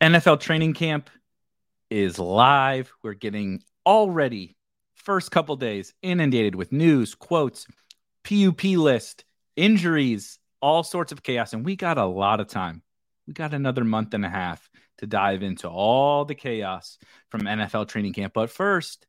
NFL training camp is live. We're getting already first couple days inundated with news, quotes, PUP list, injuries, all sorts of chaos. And we got a lot of time. We got another month and a half to dive into all the chaos from NFL training camp. But first,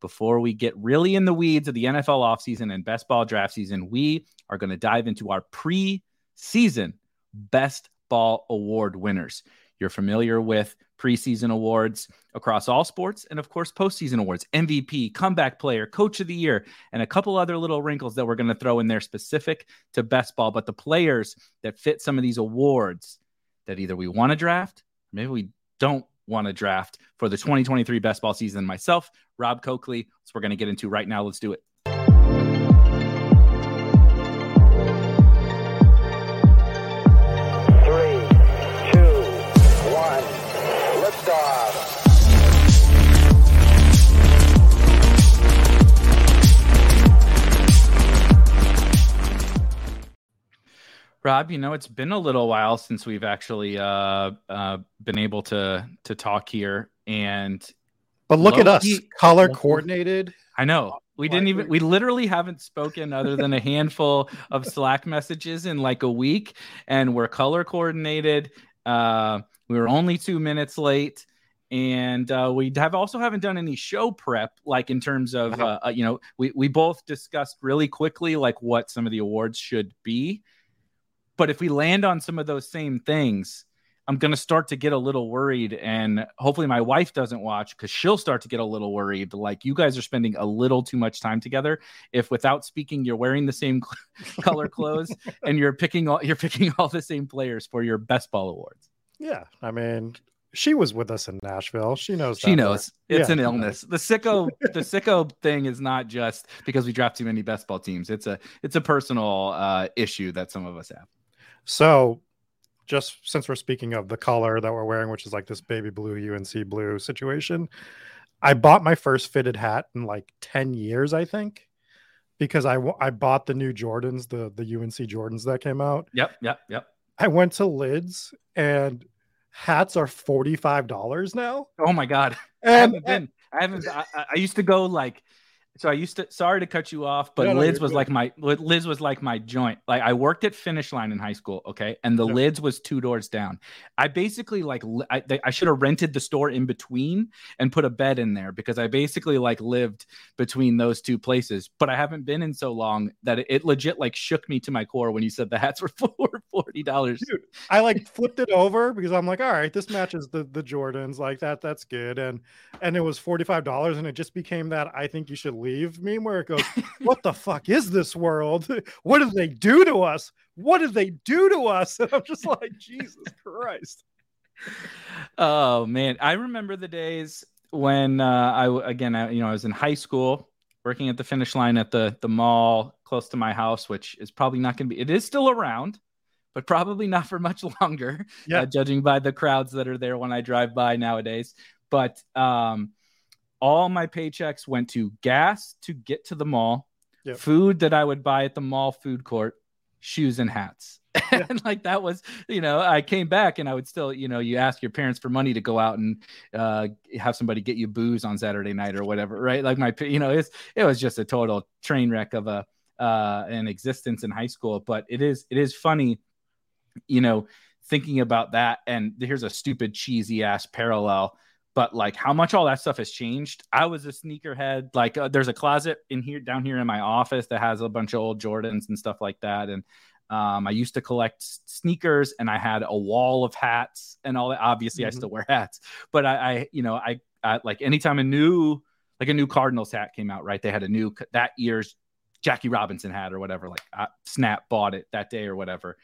before we get really in the weeds of the NFL offseason and best ball draft season, we are going to dive into our pre-season best ball award winners. You're familiar with preseason awards across all sports, and of course, postseason awards MVP, comeback player, coach of the year, and a couple other little wrinkles that we're going to throw in there specific to best ball. But the players that fit some of these awards that either we want to draft, maybe we don't want to draft for the 2023 best ball season. Myself, Rob Coakley. So we're going to get into right now. Let's do it. Rob, you know it's been a little while since we've actually uh, uh, been able to to talk here, and but look at us, color coordinated. I know we didn't even we literally haven't spoken other than a handful of Slack messages in like a week, and we're color coordinated. Uh, we were only two minutes late and uh, we have also haven't done any show prep like in terms of uh, uh, you know we, we both discussed really quickly like what some of the awards should be but if we land on some of those same things, I'm going to start to get a little worried. And hopefully, my wife doesn't watch because she'll start to get a little worried. Like, you guys are spending a little too much time together. If without speaking, you're wearing the same color clothes and you're picking all, you're picking all the same players for your best ball awards. Yeah. I mean, she was with us in Nashville. She knows. She knows it's yeah. an illness. The sicko, the sicko thing is not just because we draft too many best ball teams. It's a, it's a personal uh, issue that some of us have. So, just since we're speaking of the color that we're wearing, which is like this baby blue UNC blue situation, I bought my first fitted hat in like 10 years, I think, because I, I bought the new Jordans, the, the UNC Jordans that came out. Yep, yep, yep. I went to Lids and hats are $45 now. Oh my God. And, I haven't been, I haven't, I, I used to go like so I used to sorry to cut you off, but no, no, Lids was good. like my Lids was like my joint. Like I worked at Finish Line in high school, okay, and the yeah. Lids was two doors down. I basically like I, I should have rented the store in between and put a bed in there because I basically like lived between those two places. But I haven't been in so long that it, it legit like shook me to my core when you said the hats were for forty dollars. I like flipped it over because I'm like, all right, this matches the the Jordans, like that, that's good, and and it was forty five dollars, and it just became that I think you should leave leave meme where it goes, What the fuck is this world? What did they do to us? What did they do to us? And I'm just like, Jesus Christ. Oh man. I remember the days when uh, I again I, you know I was in high school working at the finish line at the the mall close to my house, which is probably not gonna be it is still around but probably not for much longer. Yeah. Uh, judging by the crowds that are there when I drive by nowadays. But um, all my paychecks went to gas to get to the mall, yep. food that I would buy at the mall food court, shoes and hats. Yeah. and like that was, you know, I came back and I would still, you know, you ask your parents for money to go out and uh, have somebody get you booze on Saturday night or whatever, right? Like my, you know, it's it was just a total train wreck of a uh, an existence in high school. But it is it is funny, you know, thinking about that. And here's a stupid cheesy ass parallel but like how much all that stuff has changed. I was a sneakerhead. Like uh, there's a closet in here down here in my office that has a bunch of old Jordans and stuff like that. And um, I used to collect sneakers and I had a wall of hats and all that. Obviously, mm-hmm. I still wear hats, but I, I you know, I, I like anytime a new like a new Cardinals hat came out, right? They had a new that year's Jackie Robinson hat or whatever. Like uh, Snap bought it that day or whatever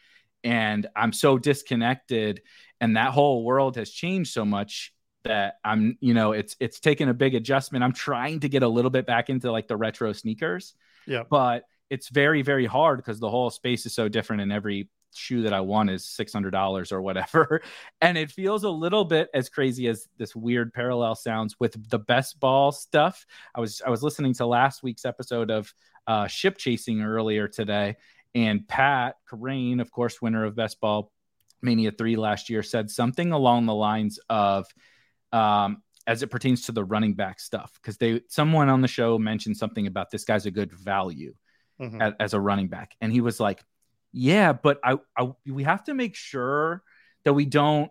and I'm so disconnected and that whole world has changed so much that I'm, you know, it's it's taken a big adjustment. I'm trying to get a little bit back into like the retro sneakers. Yeah. But it's very very hard because the whole space is so different and every shoe that I want is $600 or whatever. And it feels a little bit as crazy as this weird parallel sounds with the best ball stuff. I was I was listening to last week's episode of uh, ship chasing earlier today and Pat Kerrane, of course, winner of best ball Mania 3 last year, said something along the lines of, um, as it pertains to the running back stuff, because they someone on the show mentioned something about this guy's a good value mm-hmm. as, as, a running back, and he was like, "Yeah, but I, I we have to make sure that we don't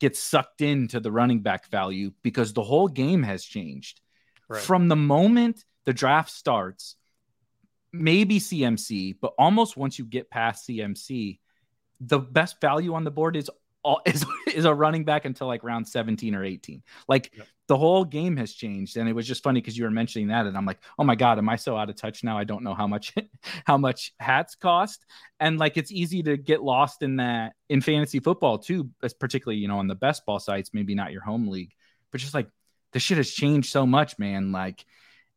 get sucked into the running back value because the whole game has changed right. from the moment the draft starts." Maybe CMC, but almost once you get past CMC, the best value on the board is all is, is a running back until like round 17 or 18. Like yep. the whole game has changed. And it was just funny because you were mentioning that. And I'm like, oh my God, am I so out of touch now? I don't know how much how much hats cost. And like it's easy to get lost in that in fantasy football too, particularly, you know, on the best ball sites, maybe not your home league, but just like the shit has changed so much, man. Like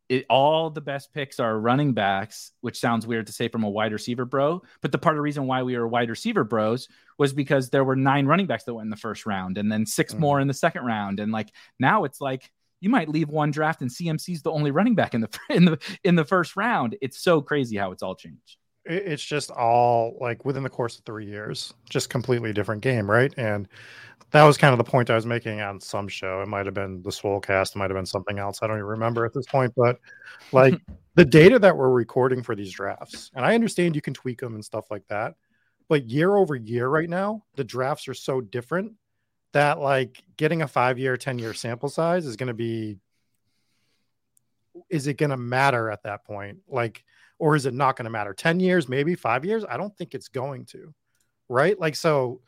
it, all the best picks are running backs, which sounds weird to say from a wide receiver bro. But the part of the reason why we were wide receiver bros was because there were nine running backs that went in the first round and then 6 mm-hmm. more in the second round. And like now it's like you might leave one draft and CMC's the only running back in the in the in the first round. It's so crazy how it's all changed. It's just all like within the course of three years, just completely different game, right? And that was kind of the point I was making on some show. It might have been the Swolecast, it might have been something else. I don't even remember at this point. But like the data that we're recording for these drafts, and I understand you can tweak them and stuff like that. But year over year, right now, the drafts are so different that like getting a five year, 10 year sample size is going to be, is it going to matter at that point? Like, or is it not going to matter? 10 years, maybe five years? I don't think it's going to. Right. Like, so,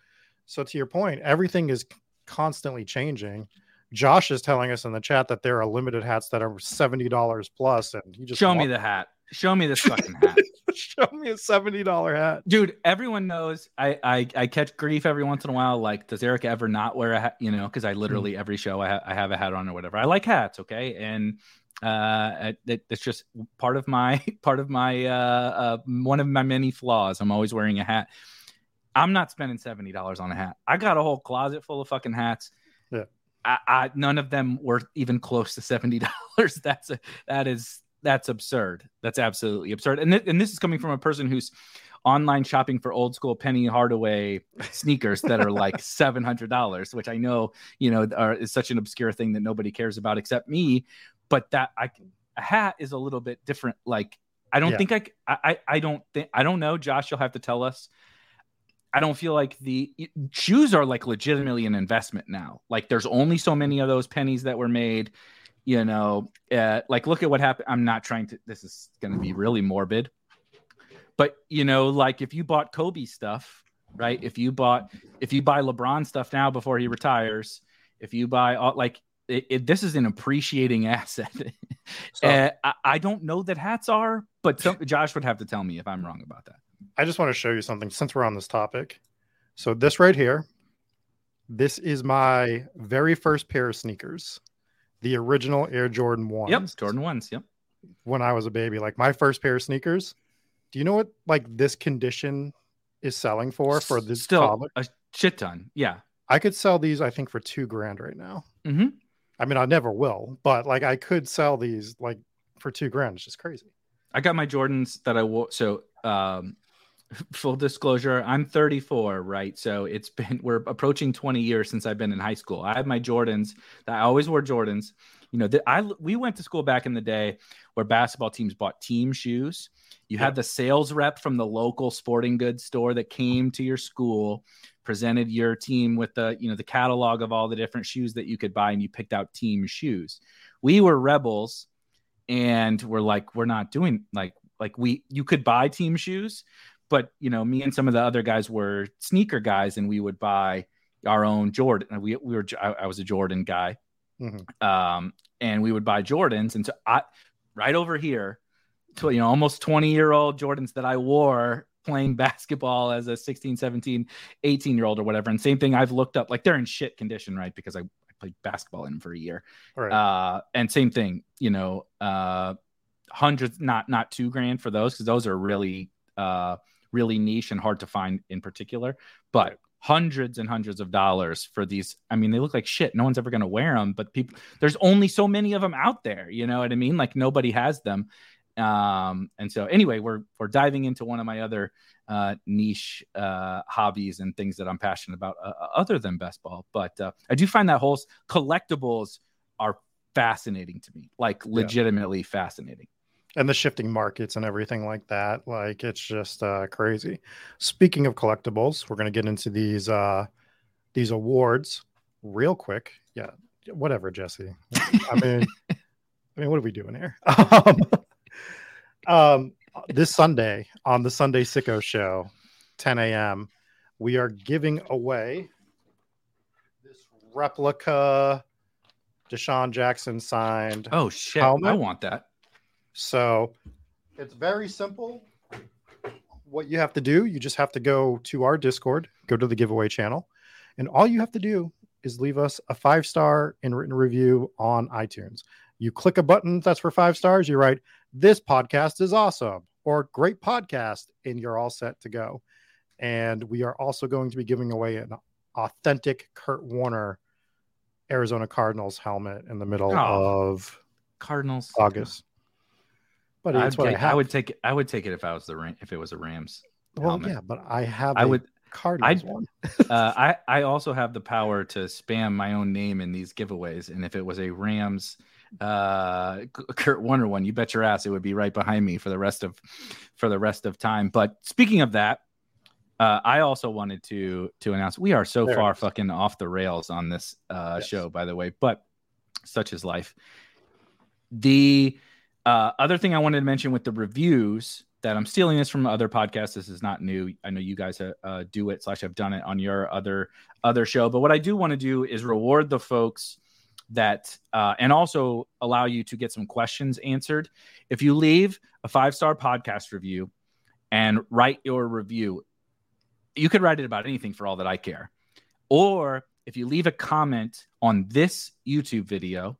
so to your point, everything is constantly changing. Josh is telling us in the chat that there are limited hats that are seventy dollars plus, and he just show me the hat. Show me this fucking hat. show me a seventy dollar hat, dude. Everyone knows I, I I catch grief every once in a while. Like, does Erik ever not wear a hat? You know, because I literally mm. every show I, ha- I have a hat on or whatever. I like hats, okay, and uh it, it's just part of my part of my uh, uh one of my many flaws i'm always wearing a hat I'm not spending seventy dollars on a hat. I got a whole closet full of fucking hats. Yeah. I, I none of them were even close to seventy dollars. That's a, that is that's absurd. That's absolutely absurd. And th- and this is coming from a person who's online shopping for old school Penny Hardaway sneakers that are like seven hundred dollars, which I know you know are, is such an obscure thing that nobody cares about except me. But that I a hat is a little bit different. Like I don't yeah. think I, I I don't think I don't know. Josh, you'll have to tell us. I don't feel like the shoes are like legitimately an investment now. Like there's only so many of those pennies that were made. You know, uh, like look at what happened. I'm not trying to. This is going to be really morbid, but you know, like if you bought Kobe stuff, right? If you bought, if you buy LeBron stuff now before he retires, if you buy all like it, it, this is an appreciating asset. so, uh, I, I, don't know that hats are, but some, Josh would have to tell me if I'm wrong about that. I just want to show you something since we're on this topic. So this right here, this is my very first pair of sneakers, the original Air Jordan ones. Yep, Jordan ones. Yep. When I was a baby, like my first pair of sneakers. Do you know what like this condition is selling for for this still a shit ton? Yeah, I could sell these. I think for two grand right now. Mm-hmm. I mean, I never will, but like I could sell these like for two grand. It's just crazy. I got my Jordans that I wore. So um, full disclosure, I'm 34, right? So it's been we're approaching 20 years since I've been in high school. I have my Jordans. I always wore Jordans. You know, I we went to school back in the day where basketball teams bought team shoes. You had the sales rep from the local sporting goods store that came to your school, presented your team with the, you know, the catalog of all the different shoes that you could buy and you picked out team shoes. We were rebels and we're like we're not doing like like we you could buy team shoes but you know, me and some of the other guys were sneaker guys, and we would buy our own Jordan. We we were I, I was a Jordan guy, mm-hmm. um, and we would buy Jordans. And so I right over here, to, you know, almost twenty year old Jordans that I wore playing basketball as a 16, 17, 18 year old or whatever. And same thing, I've looked up like they're in shit condition, right? Because I, I played basketball in them for a year. Right. Uh, and same thing, you know, uh, hundreds, not not two grand for those because those are really uh, really niche and hard to find in particular. But hundreds and hundreds of dollars for these. I mean, they look like shit. No one's ever going to wear them, but people, there's only so many of them out there. You know what I mean? Like nobody has them. Um, and so anyway, we're we're diving into one of my other uh, niche uh, hobbies and things that I'm passionate about uh, other than best ball. But uh, I do find that whole collectibles are fascinating to me, like legitimately fascinating. And the shifting markets and everything like that. Like it's just uh, crazy. Speaking of collectibles, we're gonna get into these uh, these awards real quick. Yeah, whatever, Jesse. I mean, I mean, what are we doing here? Um, um, this Sunday on the Sunday Sicko Show, 10 a.m., we are giving away this replica DeSean Jackson signed Oh shit! Helmet? I want that. So it's very simple. What you have to do, you just have to go to our Discord, go to the giveaway channel, and all you have to do is leave us a five star and written review on iTunes. You click a button that's for five stars, you write, This podcast is awesome, or great podcast, and you're all set to go. And we are also going to be giving away an authentic Kurt Warner Arizona Cardinals helmet in the middle Oh. of Cardinals. August. But I'd what take- I have. I would take it. I would take it if I was the Ram- if it was a Rams. well, helmet. yeah, but I have. I a would. Cardinals I'd- one. Uh, I I also have the power to spam my own name in these giveaways, and if it was a Rams, uh, Kurt Warner one, you bet your ass it would be right behind me for the rest of for the rest of time. But speaking of that, uh, I also wanted to to announce we are so There far fucking off the rails on this uh, Yes. show, by the way. But such is life. The uh, other thing I wanted to mention with the reviews that I'm stealing this from other podcasts. This is not new. I know you guys uh, uh, do it slash have done it on your other other show. But what I do want to do is reward the folks that uh, and also allow you to get some questions answered. If you leave a five star podcast review and write your review, you could write it about anything for all that I care. Or if you leave a comment on this YouTube video,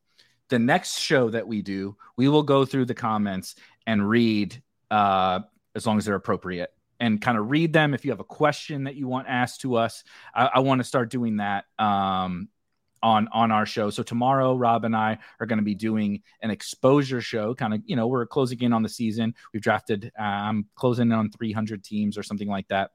the next show that we do, we will go through the comments and read uh, as long as they're appropriate and kind of read them. If you have a question that you want asked to us, I, I want to start doing that um, on on our show. So tomorrow, Rob and I are going to be doing an exposure show. Kind of, you know, we're closing in on the season. We've drafted. Uh, I'm closing in on 300 teams or something like that.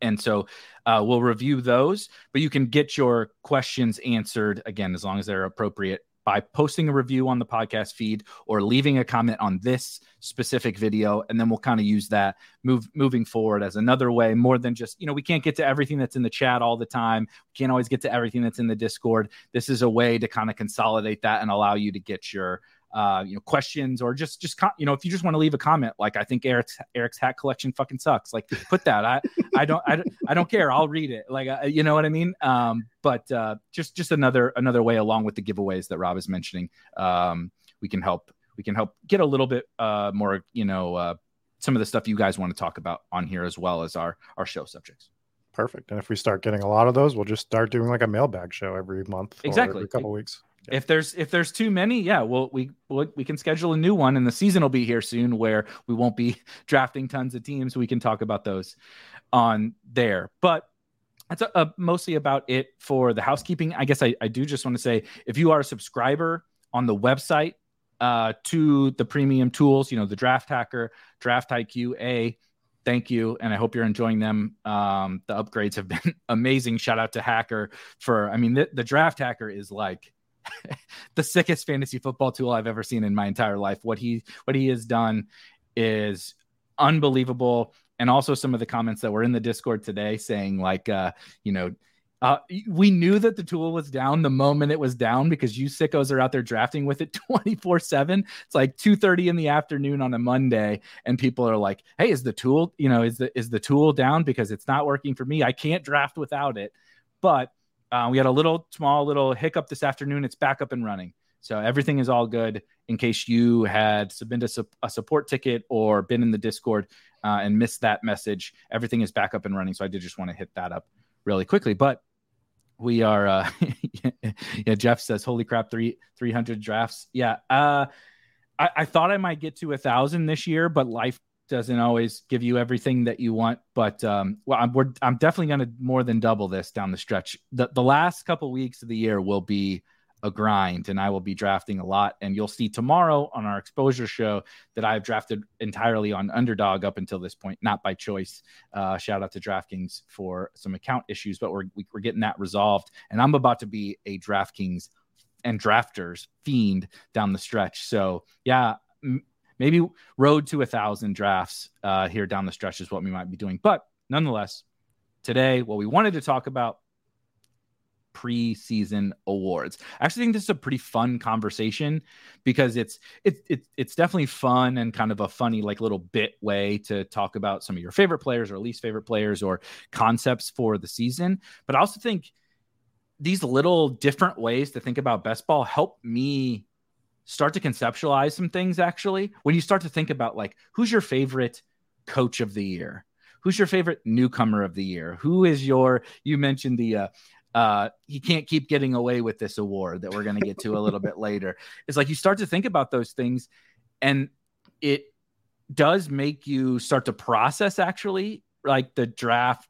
And so uh, we'll review those, but you can get your questions answered again as long as they're appropriate by posting a review on the podcast feed or leaving a comment on this specific video and then we'll kind of use that move moving forward as another way more than just you know we can't get to everything that's in the chat all the time. We can't always get to everything that's in the discord. This is a way to kind of consolidate that and allow you to get your uh, you know, questions or just, just, you know, if you just want to leave a comment, like I think Erik's Erik's hat collection fucking sucks. Like, put that. I, I don't, I, don't- I don't care. I'll read it. Like, uh, you know what I mean? Um, but uh, just, just another, another way along with the giveaways that Rob is mentioning. Um, we can help, we can help get a little bit uh, more, you know, uh, some of the stuff you guys want to talk about on here as well as our, our show subjects. Perfect. And if we start getting a lot of those, we'll just start doing like a mailbag show every month. Exactly. every couple weeks. If there's if there's too many yeah well we we we can schedule a new one and the season will be here soon where we won't be drafting tons of teams. We can talk about those on there. But that's uh mostly about it for the housekeeping. I guess I, I do just want to say if you are a subscriber on the website uh, to the premium tools you know the draft hacker draft iq a thank you. And i hope you're enjoying them. Um, the upgrades have been amazing. Shout out to hacker for i mean the, the draft hacker is like the sickest fantasy football tool I've ever seen in my entire life. What he what he has done is unbelievable. And also some of the comments that were in the Discord today saying like uh, you know, uh, we knew that the tool was down the moment it was down because you sickos are out there drafting with it 24 7. It's like 2 30 in the afternoon on a Monday, and people are like, Hey, is the tool, you know, is the is the tool down because it's not working for me? I can't draft without it. But uh, we had a little small little hiccup this afternoon. It's back up and running. So everything is all good in case you had submitted a, a support ticket or been in the Discord uh, and missed that message. Everything is back up and running. So I did just want to hit that up really quickly. But we are, uh, yeah, Jeff says, holy crap, three, 300 drafts. Yeah. Uh, I, I thought I might get to a thousand this year, but life doesn't always give you everything that you want. But um, well, I'm, we're, I'm definitely going to more than double this down the stretch. The, the last couple weeks of the year will be a grind, and I will be drafting a lot. And you'll see tomorrow on our exposure show that I've drafted entirely on underdog up until this point, not by choice. Uh, shout out to DraftKings for some account issues, but we're we're getting that resolved. And I'm about to be a DraftKings and drafters fiend down the stretch. So yeah, maybe road to a thousand drafts uh, here down the stretch is what we might be doing. But nonetheless, today what we wanted to talk about preseason awards. I actually think this is a pretty fun conversation because it's it's it's it's definitely fun and kind of a funny like little bit way to talk about some of your favorite players or least favorite players or concepts for the season. But I also think these little different ways to think about best ball help me start to conceptualize some things actually when you start to think about like who's your favorite coach of the year? Who's your favorite newcomer of the year? Who is your you mentioned the uh uh he can't keep getting away with this award that we're going to get to a little bit later. It's like you start to think about those things and it does make you start to process actually like the draft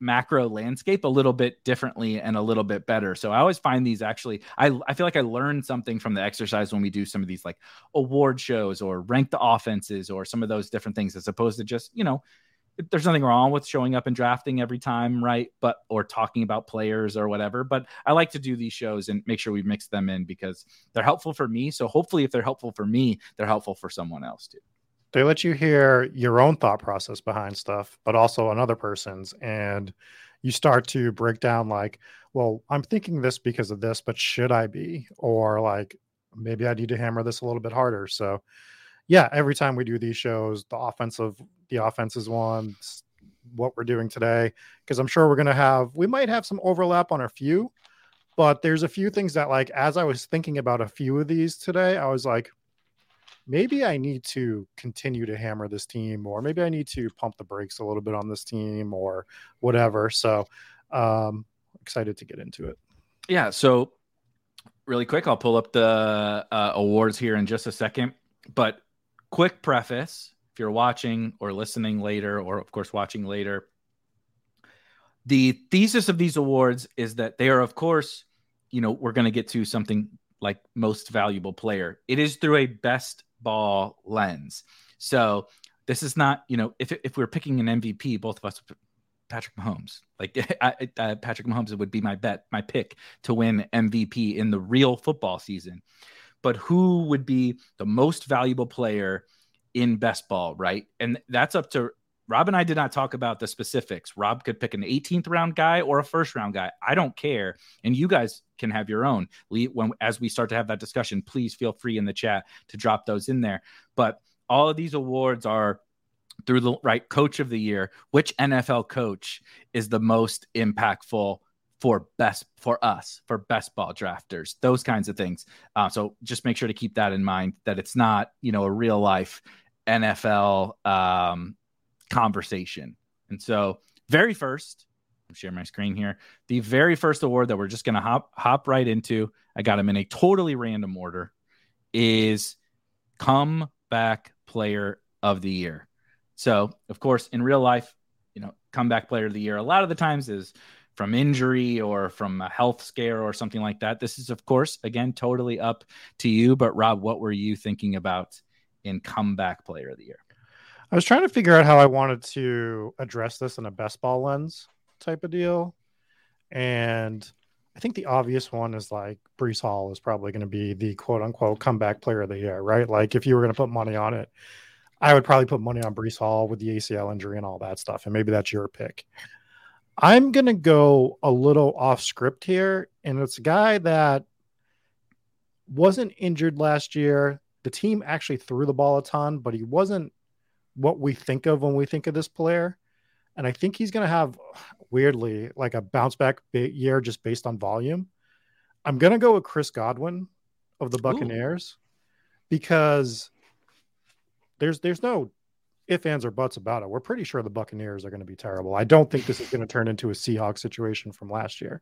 macro landscape a little bit differently and a little bit better. So I always find these actually I I feel like I learned something from the exercise when we do some of these like award shows or rank the offenses or some of those different things as opposed to just, you know, there's nothing wrong with showing up and drafting every time, right? But or talking about players or whatever. But I like to do these shows and make sure we mix them in because they're helpful for me. So hopefully if they're helpful for me, they're helpful for someone else too they let you hear your own thought process behind stuff, but also another person's. And you start to break down, like, well, I'm thinking this because of this, but should I be? Or like, maybe I need to hammer this a little bit harder. So, yeah, every time we do these shows, the offensive, the offenses ones, what we're doing today, because I'm sure we're going to have, we might have some overlap on a few, but there's a few things that, like, as I was thinking about a few of these today, I was like, maybe I need to continue to hammer this team, or maybe I need to pump the brakes a little bit on this team, or whatever. So, um, excited to get into it. Yeah. So, really quick, I'll pull up the uh, awards here in just a second. But, quick preface if you're watching or listening later, or of course, watching later, the thesis of these awards is that they are, of course, you know, we're going to get to something like most valuable player. It is through a best ball lens. So this is not, you know, if if we're picking an MVP, both of us, Patrick Mahomes, like I, uh, Patrick Mahomes would be my bet, my pick to win MVP in the real football season. But who would be the most valuable player in best ball, right? And that's up to Rob and I did not talk about the specifics. Rob could pick an 18th round guy or a first round guy. I don't care. And you guys can have your own. When as we start to have that discussion, please feel free in the chat to drop those in there. But all of these awards are through the right coach of the year. Which NFL coach is the most impactful for best for us for best ball drafters? Those kinds of things. Uh, so just make sure to keep that in mind that it's not you know a real life NFL um, conversation. And so, very first, I'm sharing my screen here. The very first award that we're just going to hop hop right into, I got them in a totally random order, is comeback player of the year. So, of course, in real life, you know, comeback player of the year a lot of the times is from injury or from a health scare or something like that. This is, of course, again, totally up to you. But Rob, what were you thinking about in comeback player of the year? I was trying to figure out how I wanted to address this in a best ball lens type of deal. And I think the obvious one is like Breece Hall is probably going to be the quote unquote comeback player of the year, right? Like if you were going to put money on it, I would probably put money on Breece Hall with the ACL injury and all that stuff. And maybe that's your pick. I'm going to go a little off script here. And it's a guy that wasn't injured last year. The team actually threw the ball a ton, but he wasn't what we think of when we think of this player. And I think he's going to have, weirdly, like a bounce back year just based on volume. I'm going to go with Chris Godwin. of the Buccaneers Ooh. because there's there's no if ands or buts about it. We're pretty sure the Buccaneers are going to be terrible. I don't think this is going to turn into a Seahawks situation from last year.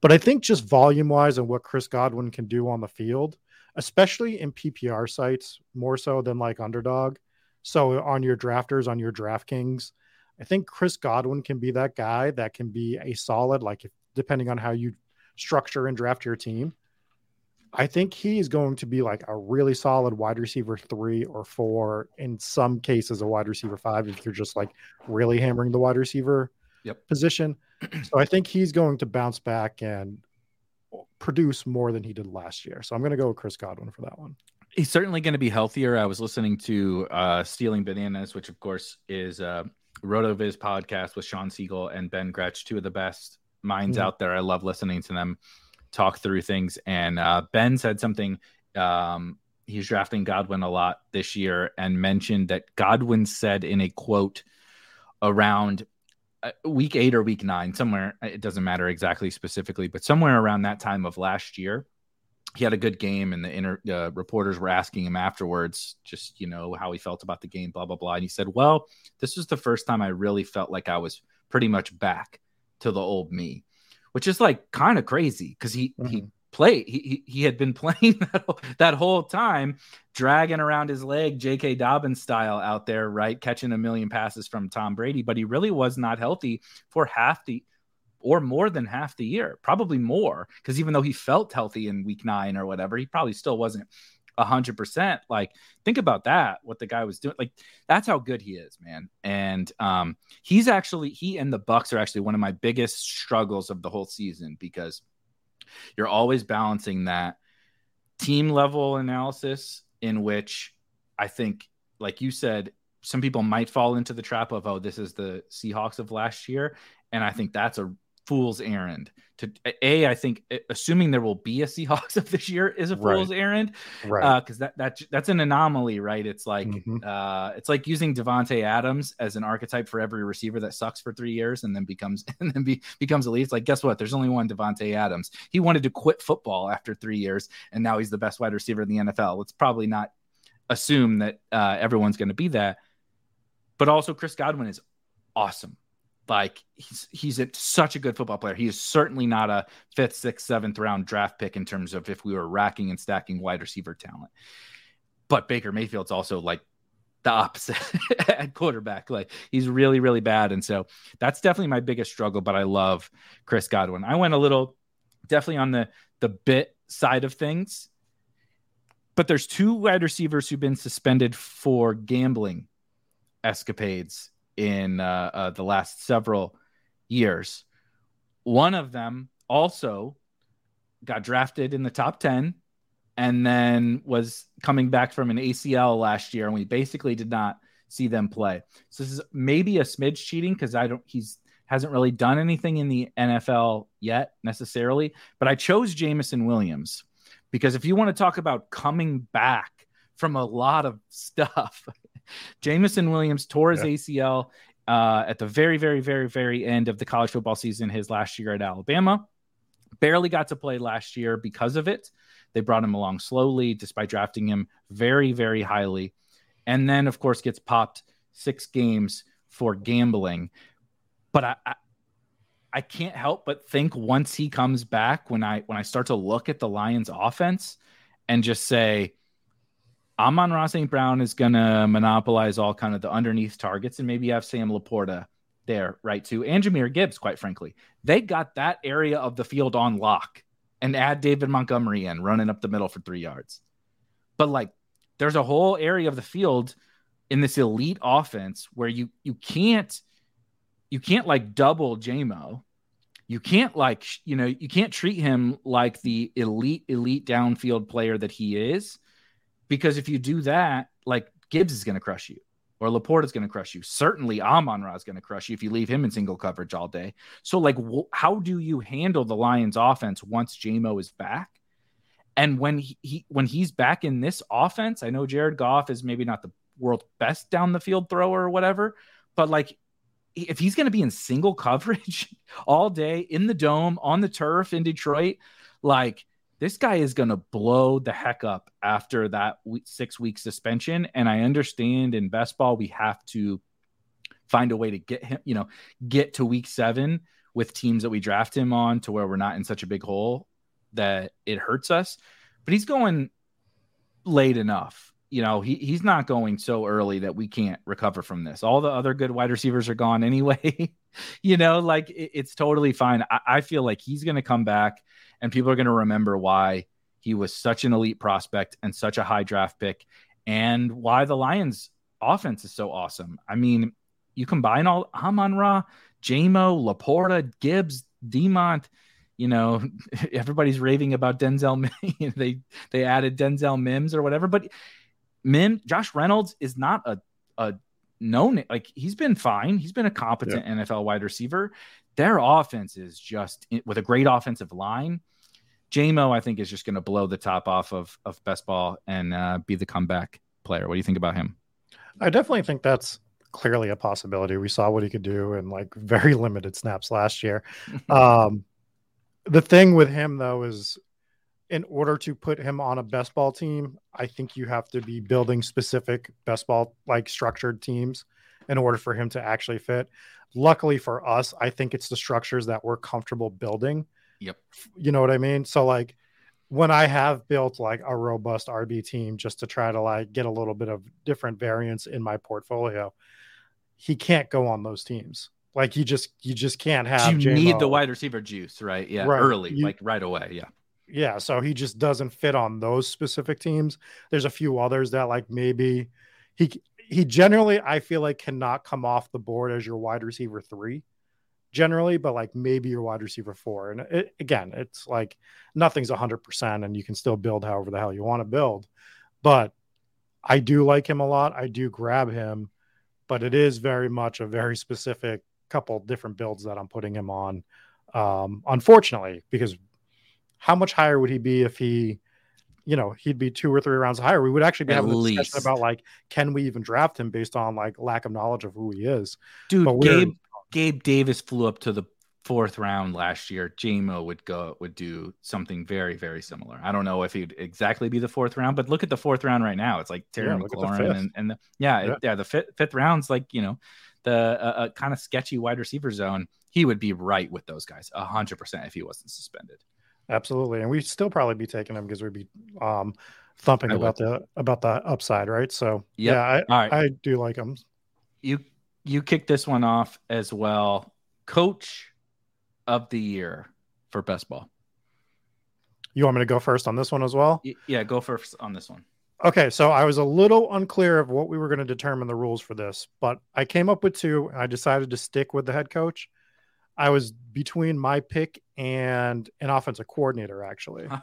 But I think just volume wise and what Chris Godwin can do on the field, especially in PPR sites, more so than like underdog. So on your drafters, on your DraftKings, I think Chris Godwin can be that guy that can be a solid, like if, depending on how you structure and draft your team. I think he's going to be like a really solid wide receiver three or four, in some cases, a wide receiver five, if you're just like really hammering the wide receiver yep. position. So I think he's going to bounce back and produce more than he did last year. So I'm going to go with Chris Godwin for that one. He's certainly going to be healthier. I was listening to uh, Stealing Bananas, which of course is uh, RotoViz podcast with Shawn Siegele and Ben Gretch, two of the best minds mm-hmm. out there. I love listening to them talk through things. And uh, Ben said something. Um, he's drafting Godwin a lot this year and mentioned that Godwin said in a quote around uh, week eight or week nine, somewhere, it doesn't matter exactly specifically, but somewhere around that time of last year, he had a good game and the inter, uh, reporters were asking him afterwards just you know how he felt about the game blah blah blah and he said well this was the first time i really felt like i was pretty much back to the old me which is like kind of crazy because he mm-hmm. he played he, he had been playing that, that whole time dragging around his leg j.k dobbins style out there right catching a million passes from tom brady but he really was not healthy for half the or more than half the year probably more because even though he felt healthy in week nine or whatever he probably still wasn't a hundred percent. Like, think about that. What the guy was doing. Like, that's how good he is, man. And um, he's actually he and the Bucs are actually one of my biggest struggles of the whole season because you're always balancing that team level analysis in which I think, like you said, some people might fall into the trap of, oh, this is the Seahawks of last year. And I think that's a fool's errand. To a i think assuming there will be a seahawks of this year is a fool's right. errand right. because uh, that that that's an anomaly right? It's like mm-hmm. uh it's like using Davante Adams as an archetype for every receiver that sucks for three years and then becomes and then be, becomes elite it's like guess what? There's only one Davante Adams. He wanted to quit football after three years and now he's the best wide receiver in the nfl let's probably not assume that uh, everyone's going to be that. But also chris godwin is awesome like he's he's a, such a good football player. He is certainly not a fifth, sixth, seventh round draft pick in terms of if we were racking and stacking wide receiver talent. But Baker Mayfield's also like the opposite at quarterback. Like he's really, really bad. And so that's definitely my biggest struggle. But I love Chris Godwin. I went a little definitely on the the bit side of things. But there's two wide receivers who've been suspended for gambling escapades in uh, uh, the last several years. One of them also got drafted in the top 10 and then was coming back from an ACL last year, and we basically did not see them play. So this is maybe a smidge cheating because I don't he's hasn't really done anything in the NFL yet necessarily. But I chose Jameson Williams because if you want to talk about coming back from a lot of stuff, Jameson Williams tore his yeah. ACL uh, at the very, very, very, very end of the college football season, his last year at Alabama. Barely got to play last year because of it. They brought him along slowly, despite drafting him very, very highly. And then, of course, gets popped six games for gambling. But I, I I can't help but think once he comes back, when I when I start to look at the Lions offense and just say, Amon-Ra St. Brown is going to monopolize all kind of the underneath targets and maybe have Sam LaPorta there, right? Too. And Jahmyr Gibbs, quite frankly. They got that area of the field on lock and add David Montgomery in running up the middle for three yards. But like, there's a whole area of the field in this elite offense where you you can't you can't like double JMO. You can't like you know you can't treat him like the elite elite downfield player that he is because if you do that, like Gibbs is going to crush you or LaPorta is going to crush you. Certainly, Amon Ra is going to crush you if you leave him in single coverage all day. So, like, wh- how do you handle the Lions' offense once JMO is back? And when he, he, when he's back in this offense, I know Jared Goff is maybe not the world's best down the field thrower or whatever, but like if he's going to be in single coverage all day in the dome on the turf in Detroit, like this guy is going to blow the heck up after that six week suspension. And I understand in best ball, we have to find a way to get him, you know, get to week seven with teams that we draft him on to where we're not in such a big hole that it hurts us. But he's going late enough. You know, he, he's not going so early that we can't recover from this. All the other good wide receivers are gone anyway. you know, like it, it's totally fine. I, I feel like he's going to come back and people are going to remember why he was such an elite prospect and such a high draft pick and why the Lions offense is so awesome. I mean, you combine all Amon Ra, Jamo, Laporta, Gibbs, Demont, you know, everybody's raving about Denzel. they they added Denzel Mims or whatever, but Mim Josh Reynolds is not a a known like he's been fine. He's been a competent yeah. NFL wide receiver. Their offense is just with a great offensive line. Jamo, I think, is just going to blow the top off of of best ball and uh, be the comeback player. What do you think about him? I definitely think that's clearly a possibility. We saw what he could do in like very limited snaps last year. um, the thing with him though is in order to put him on a best ball team, I think you have to be building specific best ball like structured teams in order for him to actually fit. Luckily for us, I think it's the structures that we're comfortable building. Yep. You know what I mean? So like when I have built like a robust RB team just to try to like get a little bit of different variance in my portfolio, he can't go on those teams. Like you just you just can't have. You J-Mo. need the wide receiver juice, right? Yeah, right. early, you, like right away. Yeah, yeah. So he just doesn't fit on those specific teams. There's a few others that like maybe he he generally I feel like cannot come off the board as your wide receiver three generally, but like maybe your wide receiver four. And it, again, it's like nothing's 100% and you can still build however the hell you want to build. But I do like him a lot. I do grab him, but it is very much a very specific couple different builds that I'm putting him on. Um, unfortunately, because how much higher would he be if he, you know, he'd be two or three rounds higher? We would actually be At having least. a discussion about like, can we even draft him based on like lack of knowledge of who he is? Dude, Gabe Gabe Davis flew up to the fourth round last year. Jamo would go would do something very very similar. I don't know if he'd exactly be the fourth round, but look at the fourth round right now. It's like Terry yeah, McLaurin and, and the, yeah, yeah, yeah, the fifth, fifth round's like you know the uh, uh, kind of sketchy wide receiver zone, he would be right with those guys hundred percent if he wasn't suspended. Absolutely, and we'd still probably be taking him because we'd be um, thumping I about would. the about the upside, right? So yep. yeah, I, right. I do like him. You you kick this one off as well. Coach of the year for best ball. You want me to go first on this one as well? Yeah, go first on this one. Okay, so I was a little unclear of what we were going to determine the rules for this, but I came up with two. I decided to stick with the head coach. I was between my pick and an offensive coordinator, actually. Huh,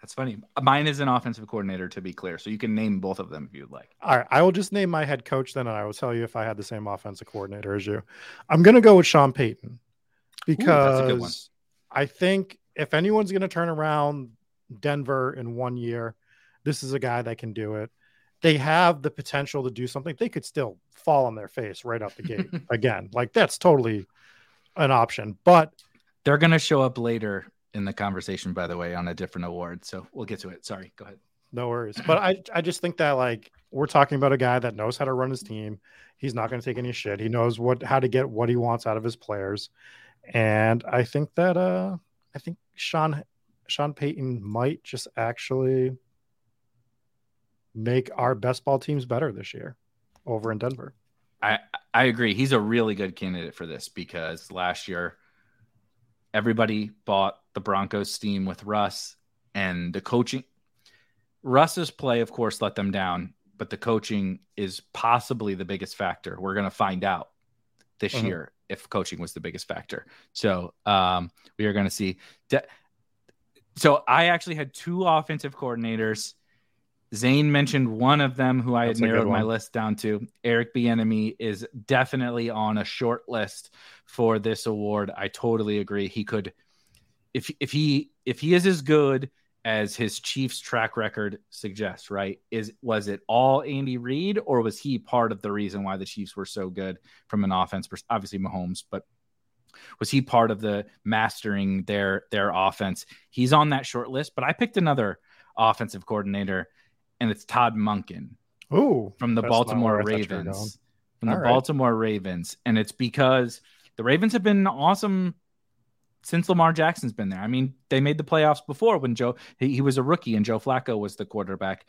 that's funny. Mine is an offensive coordinator, to be clear. So you can name both of them if you'd like. All right. I will just name my head coach then, and I will tell you if I had the same offensive coordinator as you. I'm going to go with Sean Payton because Ooh, I think if anyone's going to turn around Denver in one year, this is a guy that can do it. They have the potential to do something. They could still fall on their face right out the gate again. Like that's totally an option, but they're going to show up later in the conversation, by the way, on a different award. So we'll get to it. Sorry, go ahead. No worries. But I, I just think that like we're talking about a guy that knows how to run his team. He's not going to take any shit. He knows what how to get what he wants out of his players, and I think that uh I think Sean Sean Payton might just actually make our best ball teams better this year over in Denver. I I agree. He's a really good candidate for this because last year everybody bought the Broncos steam with Russ and the coaching Russ's play of course let them down, but the coaching is possibly the biggest factor. We're going to find out this mm-hmm. year if coaching was the biggest factor. So, um, we are going to see de- so I actually had two offensive coordinators Zane mentioned one of them who I That's had narrowed my list down to. Eric Bieniemy is definitely on a short list for this award. I totally agree. He could, if if he if he is as good as his Chiefs track record suggests, right? Is was it all Andy Reid or was he part of the reason why the Chiefs were so good from an offense? Obviously Mahomes, but was he part of the mastering their their offense? He's on that short list, but I picked another offensive coordinator, and it's Todd Monken. Ooh, from the Baltimore Ravens. From the right. Baltimore Ravens, and it's because the Ravens have been awesome since Lamar Jackson's been there. I mean, they made the playoffs before when Joe he, he was a rookie and Joe Flacco was the quarterback.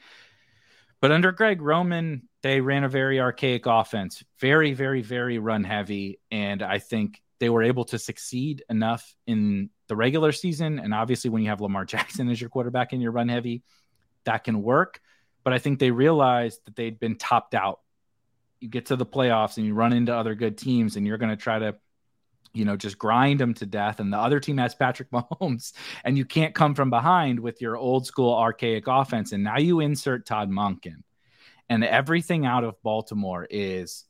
But under Greg Roman, they ran a very archaic offense, very, very, very run heavy. And I think they were able to succeed enough in the regular season. And obviously, when you have Lamar Jackson as your quarterback and you're run heavy, that can work. But I think they realized that they'd been topped out. You get to the playoffs and you run into other good teams, and you're going to try to, you know, just grind them to death. And the other team has Patrick Mahomes, and you can't come from behind with your old school archaic offense. And now you insert Todd Monken, and everything out of Baltimore is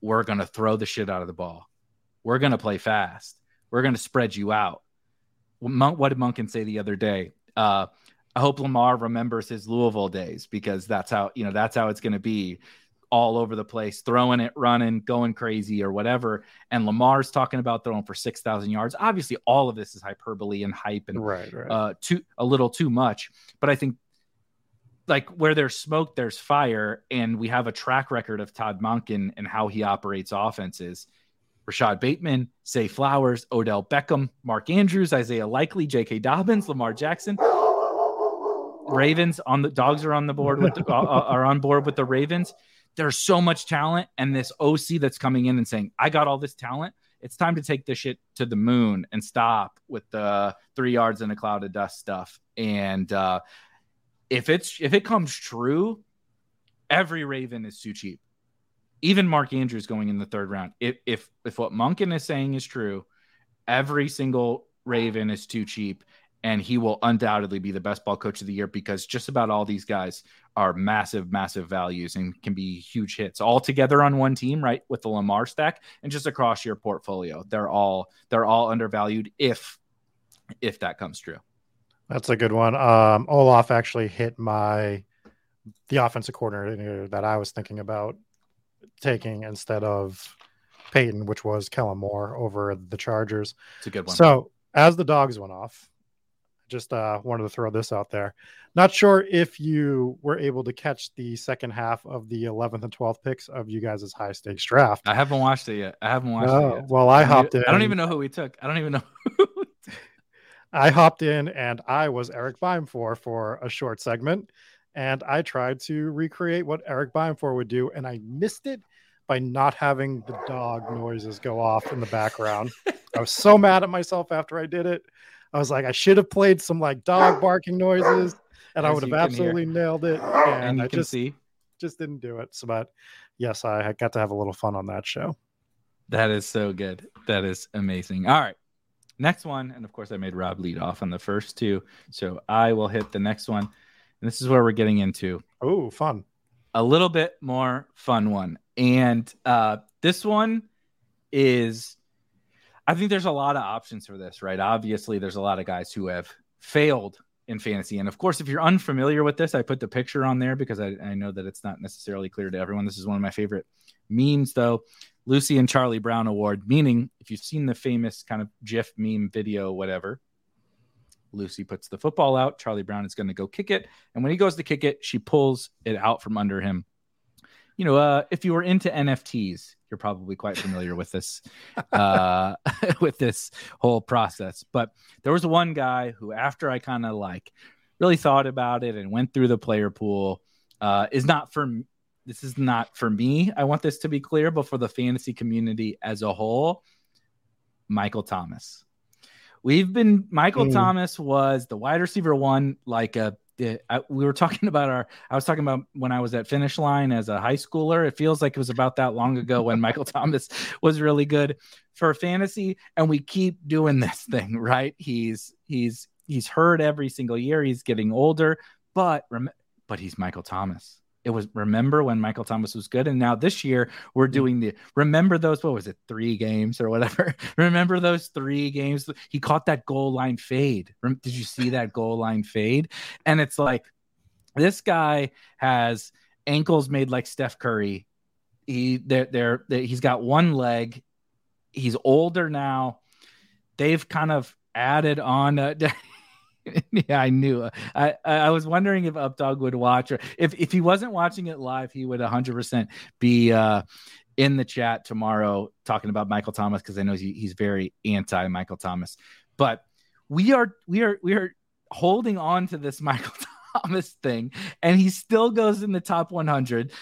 we're going to throw the shit out of the ball we're going to play fast. We're going to spread you out. What did Monken say the other day? Uh, I hope Lamar remembers his Louisville days because that's how you know that's how it's going to be all over the place, throwing it, running, going crazy, or whatever. And Lamar's talking about throwing for six thousand yards. Obviously, all of this is hyperbole and hype and right, right. Uh, too a little too much. But I think like where there's smoke, there's fire, and we have a track record of Todd Monken and how he operates offenses. Rashod Bateman, Zay Flowers, Odell Beckham, Mark Andrews, Isaiah Likely, J.K. Dobbins, Lamar Jackson. Ravens on the dogs are on the board with the, uh, uh, are on board with the Ravens. There's so much talent, and this OC that's coming in and saying, "I got all this talent." It's time to take this shit to the moon and stop with the three yards in a cloud of dust stuff. And uh, if it's if it comes true, every Raven is too cheap even Mark Andrews going in the third round. If if if what Monken is saying is true, every single Raven is too cheap, and he will undoubtedly be the best ball coach of the year because just about all these guys are massive, massive values and can be huge hits all together on one team, right? With the Lamar stack and just across your portfolio. They're all they're all undervalued if if that comes true. That's a good one. Um Olaf actually hit my the offensive coordinator that I was thinking about taking instead of Payton, which was Kellen Moore over the Chargers. It's a good one. So as the dogs went off, just uh, wanted to throw this out there. Not sure if you were able to catch the second half of the 11th and 12th picks of you guys' high stakes draft. I haven't watched it yet. I haven't watched it yet. Well, I, I hopped in. I don't even know who we took. I don't even know. I hopped in and I was Erik Beimfohr for a short segment and I tried to recreate what Erik Beimfohr would do, and I missed it by not having the dog noises go off in the background. I was so mad at myself after I did it. I was like, I should have played some like dog barking noises, and As I would have absolutely hear. nailed it. And, and I just see. just didn't do it. So, but yes, I got to have a little fun on that show. That is so good. That is amazing. All right. Next one. And of course, I made Rob lead off on the first two. So I will hit the next one. And this is where we're getting into. Oh, fun. A little bit more fun one. And uh, this one is, I think there's a lot of options for this, right? Obviously, there's a lot of guys who have failed in fantasy. And of course, if you're unfamiliar with this, I put the picture on there because I, I know that it's not necessarily clear to everyone. This is one of my favorite memes, though. Lucy and Charlie Brown Award, meaning if you've seen the famous kind of GIF meme video, whatever, Lucy puts the football out. Charlie Brown is going to go kick it. And when he goes to kick it, she pulls it out from under him. You know, uh, if you were into NFTs, you're probably quite familiar with this, uh, with this whole process. But there was one guy who, after I kind of like really thought about it and went through the player pool, uh, is not for this is not for me. I want this to be clear, but for the fantasy community as a whole, Michael Thomas. We've been Michael mm. Thomas was the wide receiver one, like a I, we were talking about our i was talking about when i was at finish line as a high schooler. It feels like it was about that long ago when michael thomas was really good for fantasy and we keep doing this thing right? He's he's he's hurt every single year. He's getting older but but he's michael thomas it was remember when Michael Thomas was good, and now this year we're mm-hmm. doing the remember those what was it three games or whatever. remember those three games? He caught that goal line fade. Did you see that goal line fade? And it's like this guy has ankles made like Steph Curry. He they're, they're, they're he's got one leg he's older now. They've kind of added on. Uh, yeah, I knew. I I was wondering if Updog would watch, or if if he wasn't watching it live, he would 100 percent be uh, in the chat tomorrow talking about Michael Thomas because I know he, he's very anti Michael Thomas. But we are we are we are holding on to this Michael Thomas thing, and he still goes in the top 100.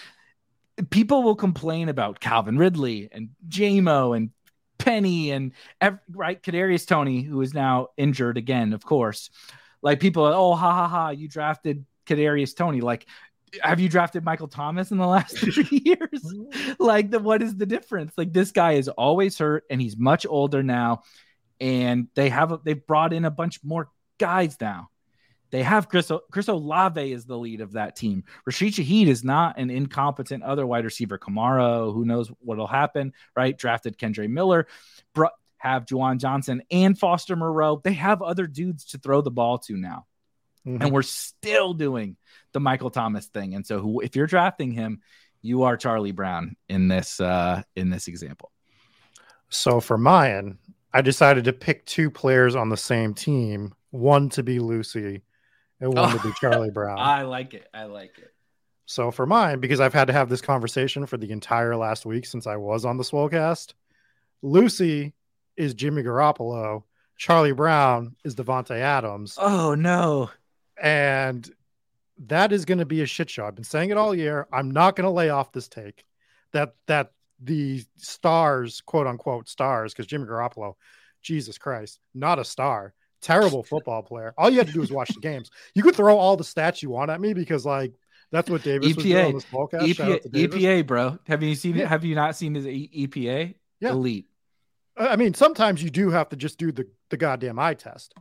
People will complain about Calvin Ridley and JMO and Penny and every, right Kadarius Toney, who is now injured again, of course. Like people, are, oh ha ha ha, you drafted Kadarius Toney. Like, have you drafted Michael Thomas in the last three years? Mm-hmm. like, the what is the difference? Like, this guy is always hurt, and he's much older now. And they have a, they've brought in a bunch more guys now. They have Chris, Chris Olave is the lead of that team. Rashid Shaheed is not an incompetent other wide receiver. Kamara, who knows what'll happen, right? Drafted Kendre Miller, br- have Juwan Johnson and Foster Moreau. They have other dudes to throw the ball to now. Mm-hmm. And we're still doing the Michael Thomas thing. And so who, if you're drafting him, you are Charlie Brown in this uh in this example. So for mine, I decided to pick two players on the same team, one to be Lucy and one oh, to be Charlie Brown. I like it. I like it. So for mine, because I've had to have this conversation for the entire last week since I was on the Swolecast, Lucy is Jimmy Garoppolo. Charlie Brown is Davante Adams. Oh no. And that is going to be a shit show. I've been saying it all year. I'm not going to lay off this take. That that the stars, quote unquote stars, because Jimmy Garoppolo, Jesus Christ, not a star terrible football player. All you had to do was watch the games. You could throw all the stats you want at me because like that's what Davis EPA. was doing on this EPA, EPA, bro. Have you seen it? Have you not seen his EPA? Yeah. Elite. I mean, sometimes you do have to just do the, the goddamn eye test.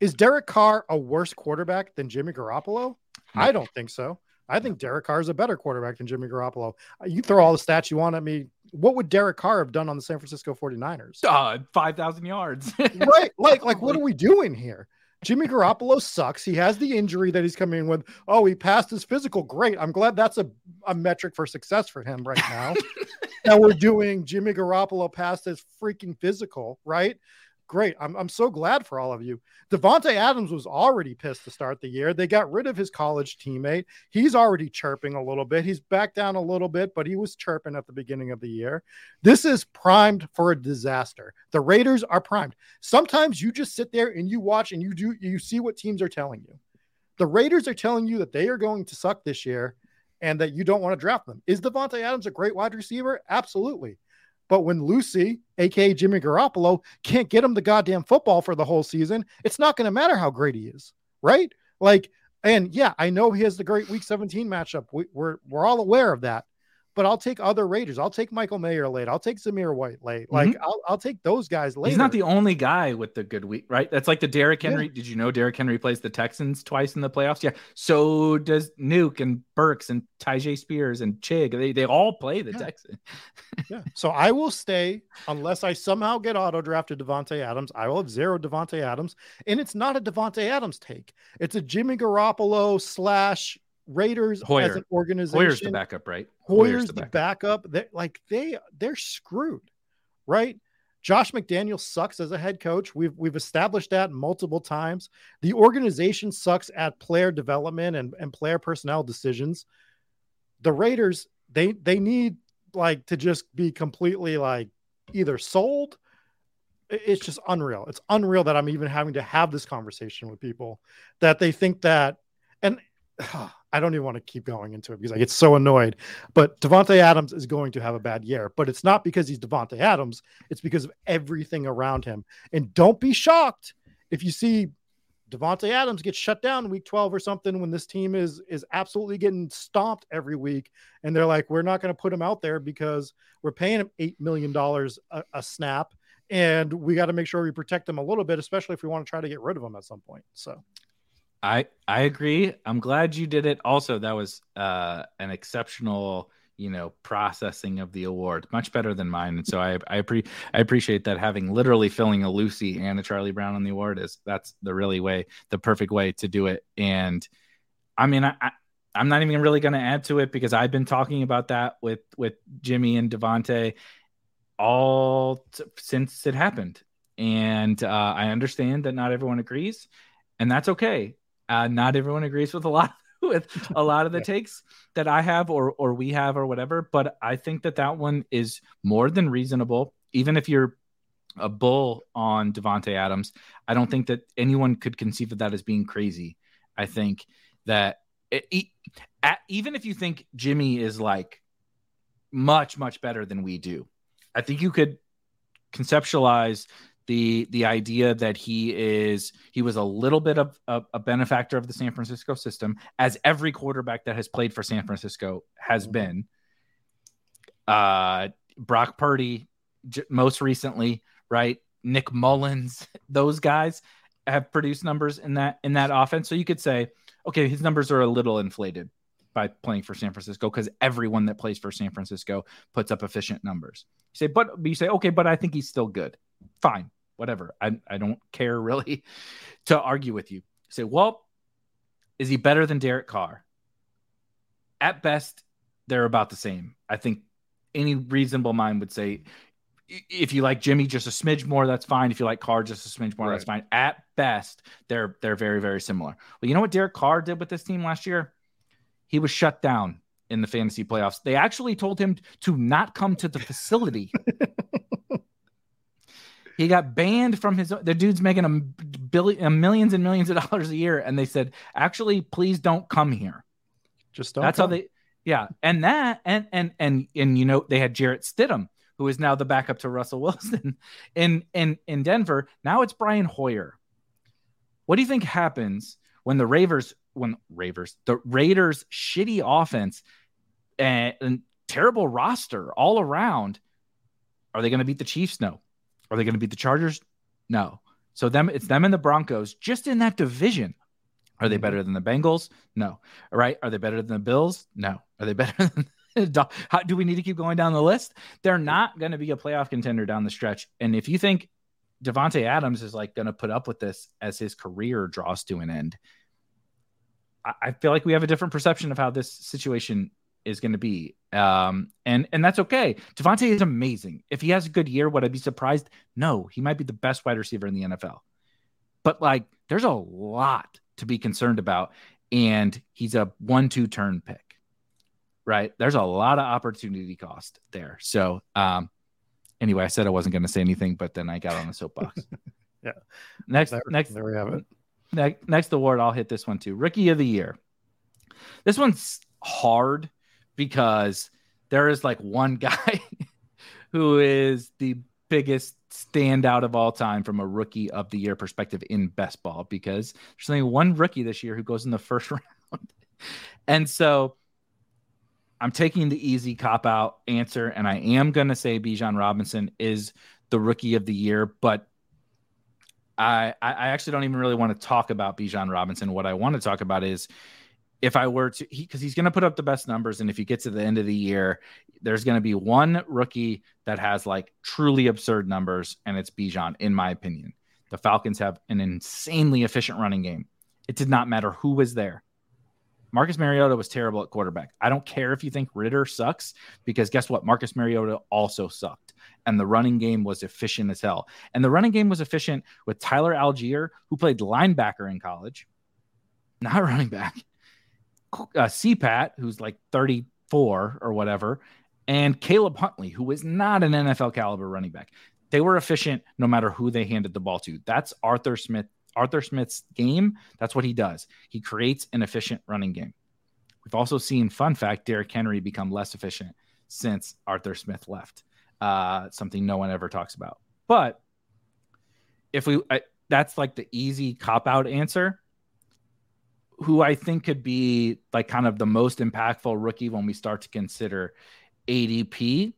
Is Derek Carr a worse quarterback than Jimmy Garoppolo? No. I don't think so. I think Derek Carr is a better quarterback than Jimmy Garoppolo. You throw all the stats you want at me. What would Derek Carr have done on the San Francisco 49ers? Uh, 5,000 yards. right. Like, like, what are we doing here? Jimmy Garoppolo sucks. He has the injury that he's coming in with. Oh, he passed his physical. Great. I'm glad that's a, a metric for success for him right now. now we're doing Jimmy Garoppolo passed his freaking physical, right? Great. I'm, I'm so glad for all of you. Davante Adams was already pissed to start the year. They got rid of his college teammate. He's already chirping a little bit. He's back down a little bit, but he was chirping at the beginning of the year. This is primed for a disaster. The Raiders are primed. Sometimes you just sit there and you watch and you do you see what teams are telling you. The Raiders are telling you that they are going to suck this year and that you don't want to draft them. Is Davante Adams a great wide receiver? Absolutely. But when Lucy, aka Jimmy Garoppolo, can't get him the goddamn football for the whole season, it's not going to matter how great he is, right? Like, and yeah, I know he has the great Week 17 matchup. We, we're we're all aware of that but I'll take other Raiders. I'll take Michael Mayer late. I'll take Zamir White late. Like mm-hmm. I'll, I'll take those guys late. He's not the only guy with the good week, right? That's like the Derrick Henry. Yeah. Did you know Derrick Henry plays the Texans twice in the playoffs? Yeah. So does Nuke and Burks and Tyjae Spears and Chig. They they all play the yeah. Texans. yeah. So I will stay unless I somehow get auto drafted Davante Adams. I will have zero Davante Adams, and it's not a Davante Adams take. It's a Jimmy Garoppolo slash Raiders Hoyer. as an organization. Hoyer's the backup, right? Hoyer's, Hoyer's the, the backup. backup. They like they they're screwed, right? Josh McDaniel sucks as a head coach. We've we've established that multiple times. The organization sucks at player development and, and player personnel decisions. The Raiders, they they need like to just be completely like either sold. It's just unreal. It's unreal that I'm even having to have this conversation with people that they think that and I don't even want to keep going into it because I get so annoyed. But Davante Adams is going to have a bad year, but it's not because he's Davante Adams. It's because of everything around him. And don't be shocked if you see Davante Adams get shut down week 12 or something when this team is is absolutely getting stomped every week. And they're like, we're not going to put him out there because we're paying him $8 million a, a snap. And we got to make sure we protect him a little bit, especially if we want to try to get rid of him at some point. So I I agree. I'm glad you did it. Also, that was uh, an exceptional, you know, processing of the award, much better than mine. And so I I, pre- I appreciate that having literally filling a Lucy and a Charlie Brown on the award is that's the really way, the perfect way to do it. And I mean, I, I I'm not even really going to add to it because I've been talking about that with with Jimmy and Davante. all t- since it happened. And uh, I understand that not everyone agrees, and that's okay. Uh, not everyone agrees with a lot with a lot of the takes that I have or or we have or whatever. But I think that that one is more than reasonable, even if you're a bull on Davante Adams. I don't think that anyone could conceive of that as being crazy. I think that it, at, even if you think Jimmy is like much much better than we do, I think you could conceptualize the the idea that he is he was a little bit of a, a, benefactor of the San Francisco system, as every quarterback that has played for San Francisco has mm-hmm. been. Uh, Brock Purdy, j- most recently, right? Nick Mullens, those guys have produced numbers in that in that offense. So you could say, okay, his numbers are a little inflated by playing for San Francisco because everyone that plays for San Francisco puts up efficient numbers. You say, but you say, okay, but I think he's still good. Fine, whatever. I, I don't care really to argue with you. Say, well, is he better than Derek Carr? At best, they're about the same. I think any reasonable mind would say if you like Jimmy just a smidge more, that's fine. If you like Carr just a smidge more, right. that's fine. At best, they're they're very very similar. But you know what Derek Carr did with this team last year? He was shut down in the fantasy playoffs. They actually told him to not come to the facility. he got banned from his. The dude's making a billion, millions and millions of dollars a year, and they said, actually, please don't come here. Just don't. That's come. how they. Yeah, and that and and and and you know they had Jarrett Stidham who is now the backup to Russell Wilson in in in Denver. Now it's Brian Hoyer. What do you think happens when the Ravers when Ravers the Raiders shitty offense and, and terrible roster all around? Are they going to beat the Chiefs? No. Are they going to beat the Chargers? No. So them it's them and the Broncos just in that division. Are they mm-hmm. better than the Bengals? No. All right. Are they better than the Bills? No. Are they better than How, do we need to keep going down the list? They're not going to be a playoff contender down the stretch. And if you think Davante Adams is like going to put up with this as his career draws to an end, I, I feel like we have a different perception of how this situation is going to be. Um, and and that's okay. Davante is amazing. If he has a good year, would I be surprised? No, he might be the best wide receiver in the NFL. But like, there's a lot to be concerned about, and he's a one-two turn pick right? There's a lot of opportunity cost there. So, um, anyway, I said I wasn't going to say anything, but then I got on the soapbox. yeah. Next, there, next, there we have it. Next, next award, I'll hit this one too. Rookie of the year. This one's hard because there is like one guy who is the biggest standout of all time from a rookie of the year perspective in best ball because there's only one rookie this year who goes in the first round. and so I'm taking the easy cop out answer, and I am going to say Bijan Robinson is the rookie of the year, but I I actually don't even really want to talk about Bijan Robinson. What I want to talk about is if I were to, because he, he's going to put up the best numbers, and if he gets to the end of the year, there's going to be one rookie that has like truly absurd numbers, and it's Bijan, in my opinion. The Falcons have an insanely efficient running game. It did not matter who was there. Marcus Mariota was terrible at quarterback. I don't care if you think Ridder sucks because guess what? Marcus Mariota also sucked. And the running game was efficient as hell. And the running game was efficient with Tyler Allgeier, who played linebacker in college, not running back. Uh, CPAT, who's like 34 or whatever, and Caleb Huntley, who is not an NFL caliber running back. They were efficient no matter who they handed the ball to. That's Arthur Smith Arthur Smith's game, that's what he does. He creates an efficient running game. We've also seen, fun fact, Derrick Henry become less efficient since Arthur Smith left. Uh, something no one ever talks about. But if we, I, that's like the easy cop out answer. Who I think could be like kind of the most impactful rookie when we start to consider ADP.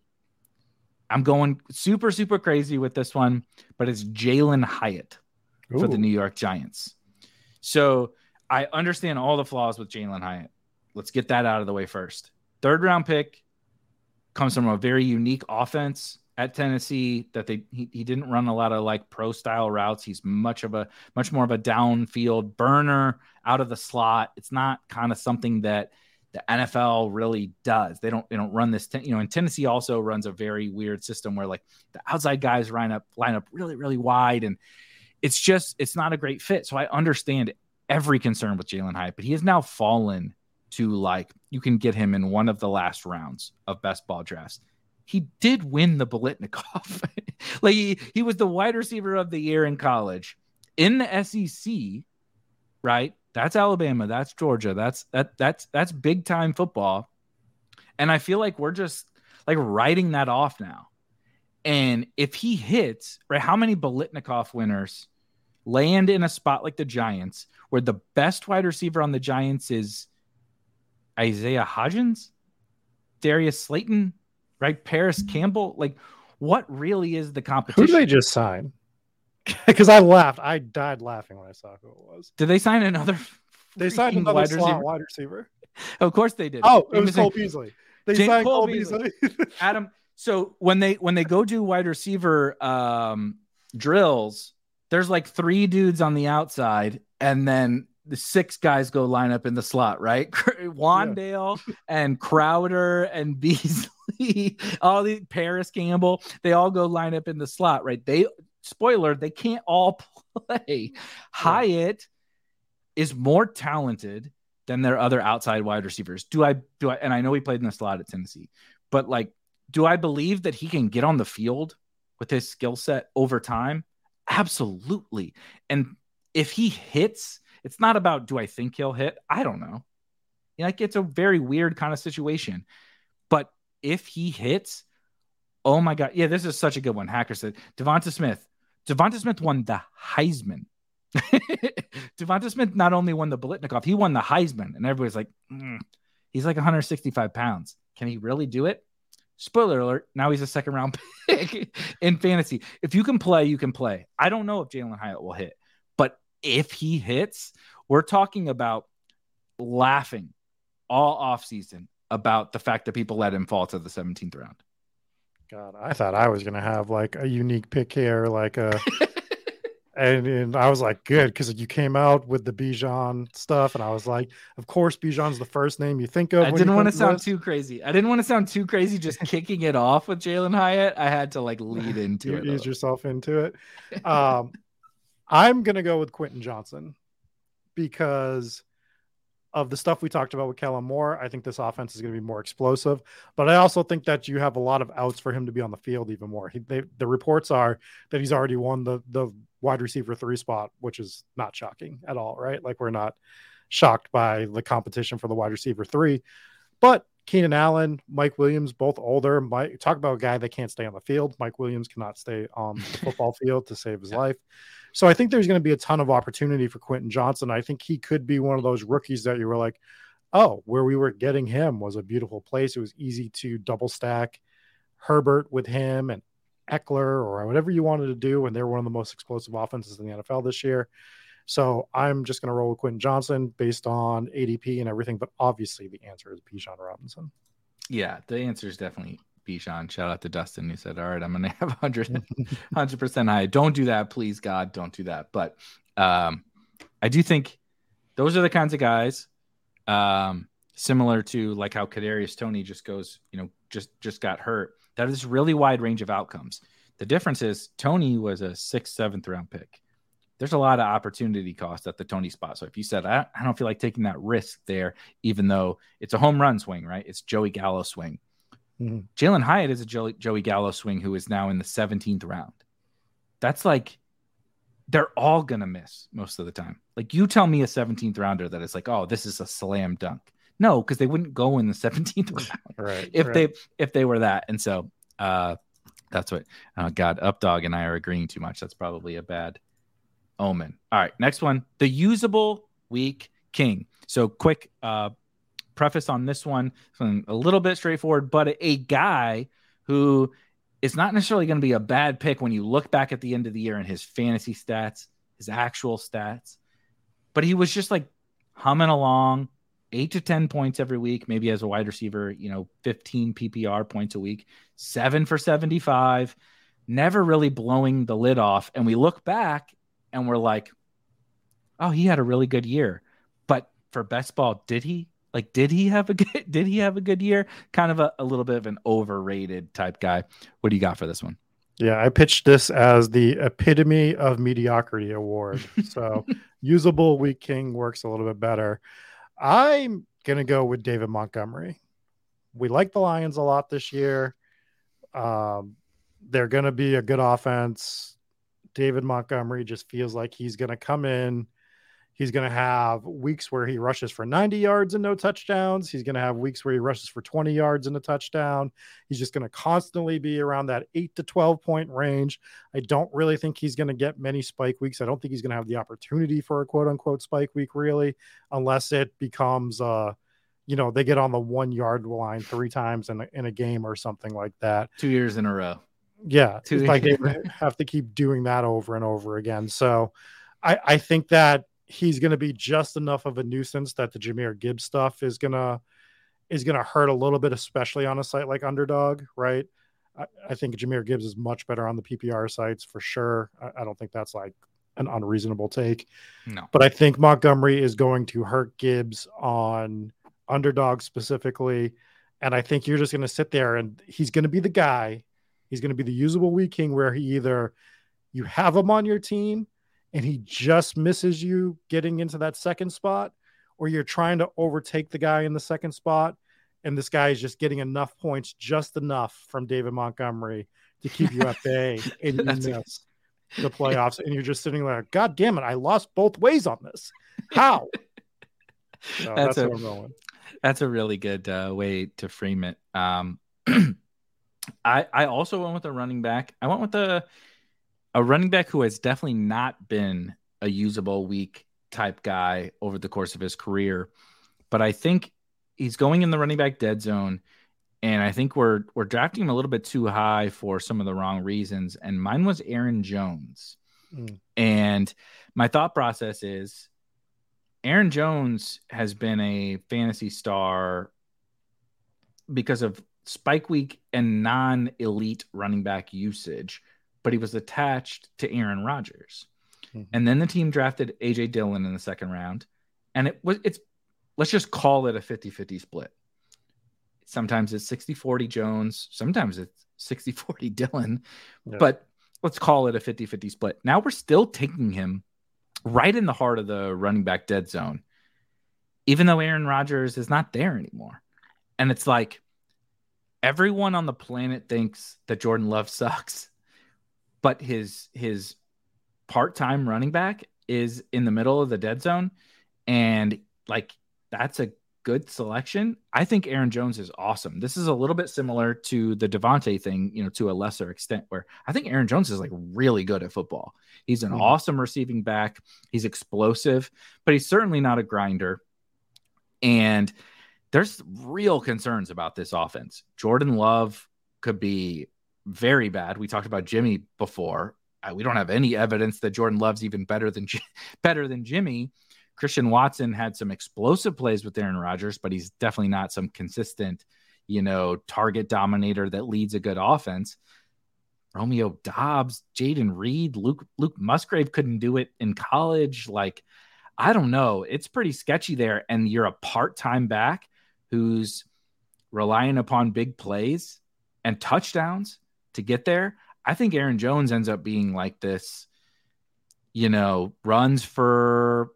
I'm going super, super crazy with this one, but it's Jalin Hyatt. Ooh. for the New York Giants. So I understand all the flaws with Jalin Hyatt. Let's get that out of the way first. Third round pick comes from a very unique offense at Tennessee that they he, he didn't run a lot of like pro style routes. He's much of a much more of a downfield burner out of the slot. It's not kind of something that the NFL really does. They don't they don't run this. ten, You know, and Tennessee also runs a very weird system where like the outside guys line up line up really really wide, and it's just it's not a great fit. So I understand every concern with Jalin Hyatt, but he has now fallen to like you can get him in one of the last rounds of best ball drafts. He did win the Biletnikoff. like he, he was the wide receiver of the year in college in the SEC, right? That's Alabama, that's Georgia, that's that that's that's big time football. And I feel like we're just like writing that off now. And if he hits, right, how many Biletnikoff winners land in a spot like the Giants, where the best wide receiver on the Giants is Isaiah Hodgins, Darius Slayton, right? Parris Campbell. Like, what really is the competition? Who did they just sign? Because I laughed. I died laughing when I saw who it was. Did they sign another? They signed another wide slot receiver? wide receiver. Of course they did. Oh, it was Cole Beasley. They signed Cole Cole Beasley. Beasley. Adam. So when they when they go do wide receiver um, drills, there's like three dudes on the outside, and then the six guys go line up in the slot, right? Wan'Dale yeah. and Crowder and Beasley, all the Parris Campbell, they all go line up in the slot, right? They spoiler, they can't all play. Yeah. Hyatt is more talented than their other outside wide receivers. Do I do I and I know he played in the slot at Tennessee, but like, do I believe that he can get on the field with his skill set over time? Absolutely. And if he hits, it's not about do I think he'll hit? I don't know. Like it's a very weird kind of situation. But if he hits, oh my God. Yeah, this is such a good one. Hacker said Devonta Smith. Devonta Smith won the Heisman. Devonta Smith not only won the Biletnikoff, he won the Heisman. And everybody's like, mm, he's like 165 pounds. Can he really do it? Spoiler alert, now he's a second round pick in fantasy. If you can play, you can play. I don't know if Jalin Hyatt will hit, if he hits, we're talking about laughing all offseason about the fact that people let him fall to the 17th round. God, I thought I was going to have like a unique pick here, like a and, and I was like, good, because you came out with the Bijan stuff, and I was like, of course, Bijan's the first name you think of. I didn't want to sound list. too crazy. I didn't want to sound too crazy, just kicking it off with Jalin Hyatt. I had to like lead into you it. Ease yourself into it. Um, I'm gonna go with Quentin Johnston because of the stuff we talked about with Kellen Moore, I think this offense is going to be more explosive. But I also think that you have a lot of outs for him to be on the field even more. He, they, the reports are that he's already won the the wide receiver three spot, which is not shocking at all, right? Like we're not shocked by the competition for the wide receiver three. But Keenan Allen, Mike Williams, both older. Mike, talk about a guy that can't stay on the field. Mike Williams cannot stay on the football field to save his yeah. life. So I think there's going to be a ton of opportunity for Quentin Johnston. I think he could be one of those rookies that you were like, oh, where we were getting him was a beautiful place. It was easy to double stack Herbert with him and Ekeler or whatever you wanted to do. And they're one of the most explosive offenses in the NFL this year. So I'm just going to roll with Quentin Johnston based on ADP and everything. But obviously, the answer is Bijan Robinson. Yeah, the answer is definitely Bijan. Shout out to Dustin who said, All right, I'm going to have 100, 100% high. Don't do that. Please, God, don't do that. But um, I do think those are the kinds of guys um, similar to like how Kadarius Toney just goes, you know, just just got hurt. That is really wide range of outcomes. The difference is Toney was a sixth, seventh round pick. There's a lot of opportunity cost at the Toney spot. So if you said I, I don't feel like taking that risk there, even though it's a home run swing, right? It's Joey Gallo swing. Mm-hmm. Jalin Hyatt is a Joey, Joey Gallo swing who is now in the 17th round. That's like they're all gonna miss most of the time. Like you tell me a 17th rounder that it's like, oh, this is a slam dunk. No, because they wouldn't go in the 17th round, right? If right. they if they were that, and so uh, that's what. Oh God, Updog and I are agreeing too much. That's probably a bad omen. All right, next one, the usable weak king. So quick uh, preface on this one, a little bit straightforward, but a, guy who is not necessarily going to be a bad pick when you look back at the end of the year and his fantasy stats, his actual stats. But he was just like humming along, eight to 10 points every week, maybe as a wide receiver, you know, 15 PPR points a week, seven for 75, never really blowing the lid off. And we look back and we're like, oh, he had a really good year. But for best ball, did he? Like, did he have a good did he have a good year? Kind of a, a little bit of an overrated type guy. What do you got for this one? Yeah, I pitched this as the epitome of mediocrity award. So usable weak king works a little bit better. I'm gonna go with David Montgomery. We like the Lions a lot this year. Um, they're gonna be a good offense. David Montgomery just feels like he's gonna come in He's going to have weeks where he rushes for 90 yards and no touchdowns. He's going to have weeks where he rushes for 20 yards and a touchdown. He's just going to constantly be around that 8 to 12 point range. I don't really think he's going to get many spike weeks. I don't think he's going to have the opportunity for a quote unquote spike week, really, unless it becomes, uh, you know, they get on the one yard line three times in a, in a game or something like that. Two years in a row. Yeah. Two like they have to keep doing that over and over again. So I, I think that he's going to be just enough of a nuisance that the Jahmyr Gibbs stuff is gonna is gonna hurt a little bit, especially on a site like Underdog, right? I, I think Jahmyr Gibbs is much better on the PPR sites for sure. I, I, don't think that's like an unreasonable take. No, but I think Montgomery is going to hurt Gibbs on Underdog specifically, and I think you're just going to sit there and he's going to be the guy. He's going to be the usable weak king where he either you have him on your team and he just misses you getting into that second spot, or you're trying to overtake the guy in the second spot, and this guy is just getting enough points, just enough from David Montgomery to keep you at bay, and you miss the playoffs, and you're just sitting there, God damn it, I lost both ways on this. How? So that's, that's a, That's a really good uh, way to frame it. Um, I I also went with a running back. I went with the a running back who has definitely not been a usable week type guy over the course of his career, but I think he's going in the running back dead zone. And I think we're we're drafting him a little bit too high for some of the wrong reasons. And mine was Aaron Jones. Mm. And my thought process is Aaron Jones has been a fantasy star because of spike week and non elite running back usage but he was attached to Aaron Rodgers. Mm-hmm. And then the team drafted AJ Dillon in the second round. And it was it's let's just call it a 50-50 split. Sometimes it's 60-40 Jones, sometimes it's 60-40 Dillon, yeah. but let's call it a 50-50 split. Now we're still taking him right in the heart of the running back dead zone. Even though Aaron Rodgers is not there anymore. And it's like everyone on the planet thinks that Jordan Love sucks but his his part-time running back is in the middle of the dead zone and like that's a good selection. I think Aaron Jones is awesome. This is a little bit similar to the Davante thing, you know, to a lesser extent, where I think Aaron Jones is like really good at football. He's an mm-hmm. awesome receiving back. He's explosive, but he's certainly not a grinder. And there's real concerns about this offense. Jordan Love could be very bad. We talked about Jimmy before. We don't have any evidence that Jordan Love's even better than better than Jimmy. Christian Watson had some explosive plays with Aaron Rodgers, but he's definitely not some consistent, you know, target dominator that leads a good offense. Romeo Doubs, Jayden Reed, Luke Luke Musgrave couldn't do it in college. Like, I don't know. It's pretty sketchy there. And you're a part-time back who's relying upon big plays and touchdowns to get there. I think Aaron Jones ends up being like this, you know, runs for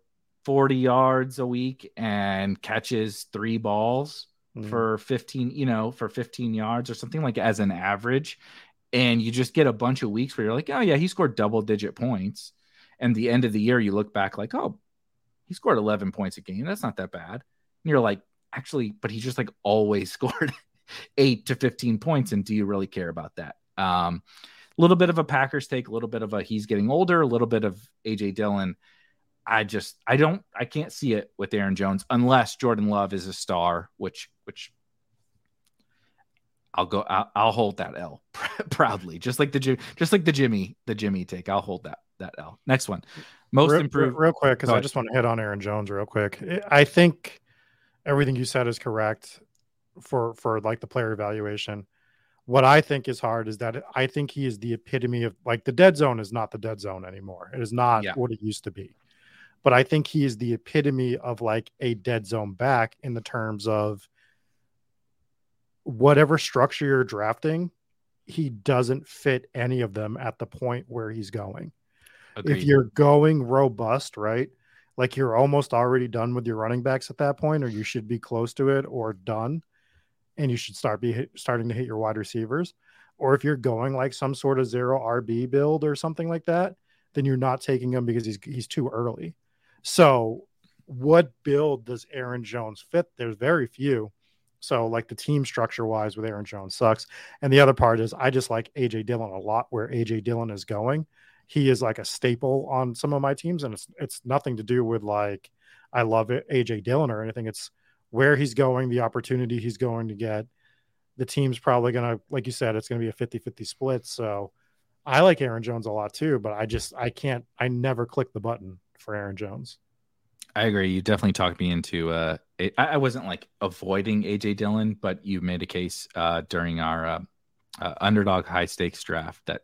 40 yards a week and catches three balls mm. for 15, you know, for 15 yards or something like as an average. And you just get a bunch of weeks where you're like, oh, yeah, he scored double digit points. And the end of the year, you look back like, oh, he scored 11 points a game. That's not that bad. And you're like, actually, but he just like always scored eight to 15 points. And do you really care about that? Um, a little bit of a Packers take, a little bit of a he's getting older, a little bit of AJ Dillon. I just I don't I can't see it with Aaron Jones unless Jordan Love is a star, which which I'll go I'll, I'll hold that L proudly, just like the just like the Jimmy the Jimmy take. I'll hold that that L. Next one, most real, improved. Real quick, because I just want to hit on Aaron Jones real quick. I think everything you said is correct for for like the player evaluation what I think is hard is that I think he is the epitome of like the dead zone is not the dead zone anymore. It is not yeah. what it used to be. but I think he is the epitome of like a dead zone back in the terms of whatever structure you're drafting, he doesn't fit any of them at the point where he's going. Agreed. If you're going robust, right? Like you're almost already done with your running backs at that point, or you should be close to it or done, and you should start be starting to hit your wide receivers. Or if you're going like some sort of zero RB build or something like that, then you're not taking him because he's he's too early. So, what build does Aaron Jones fit? There's very few. So, like the team structure wise with Aaron Jones sucks. And the other part is I just like AJ Dillon a lot where AJ Dillon is going. He is like a staple on some of my teams, and it's it's nothing to do with like I love AJ Dillon or anything. It's where he's going, the opportunity he's going to get. The team's probably gonna, like you said, it's gonna be a 50-50 split. So I like Aaron Jones a lot too, but I just I can't I never click the button for Aaron Jones. I agree. You definitely talked me into. Uh, it, I wasn't like avoiding AJ Dillon, but you made a case uh, during our uh, uh, underdog high stakes draft that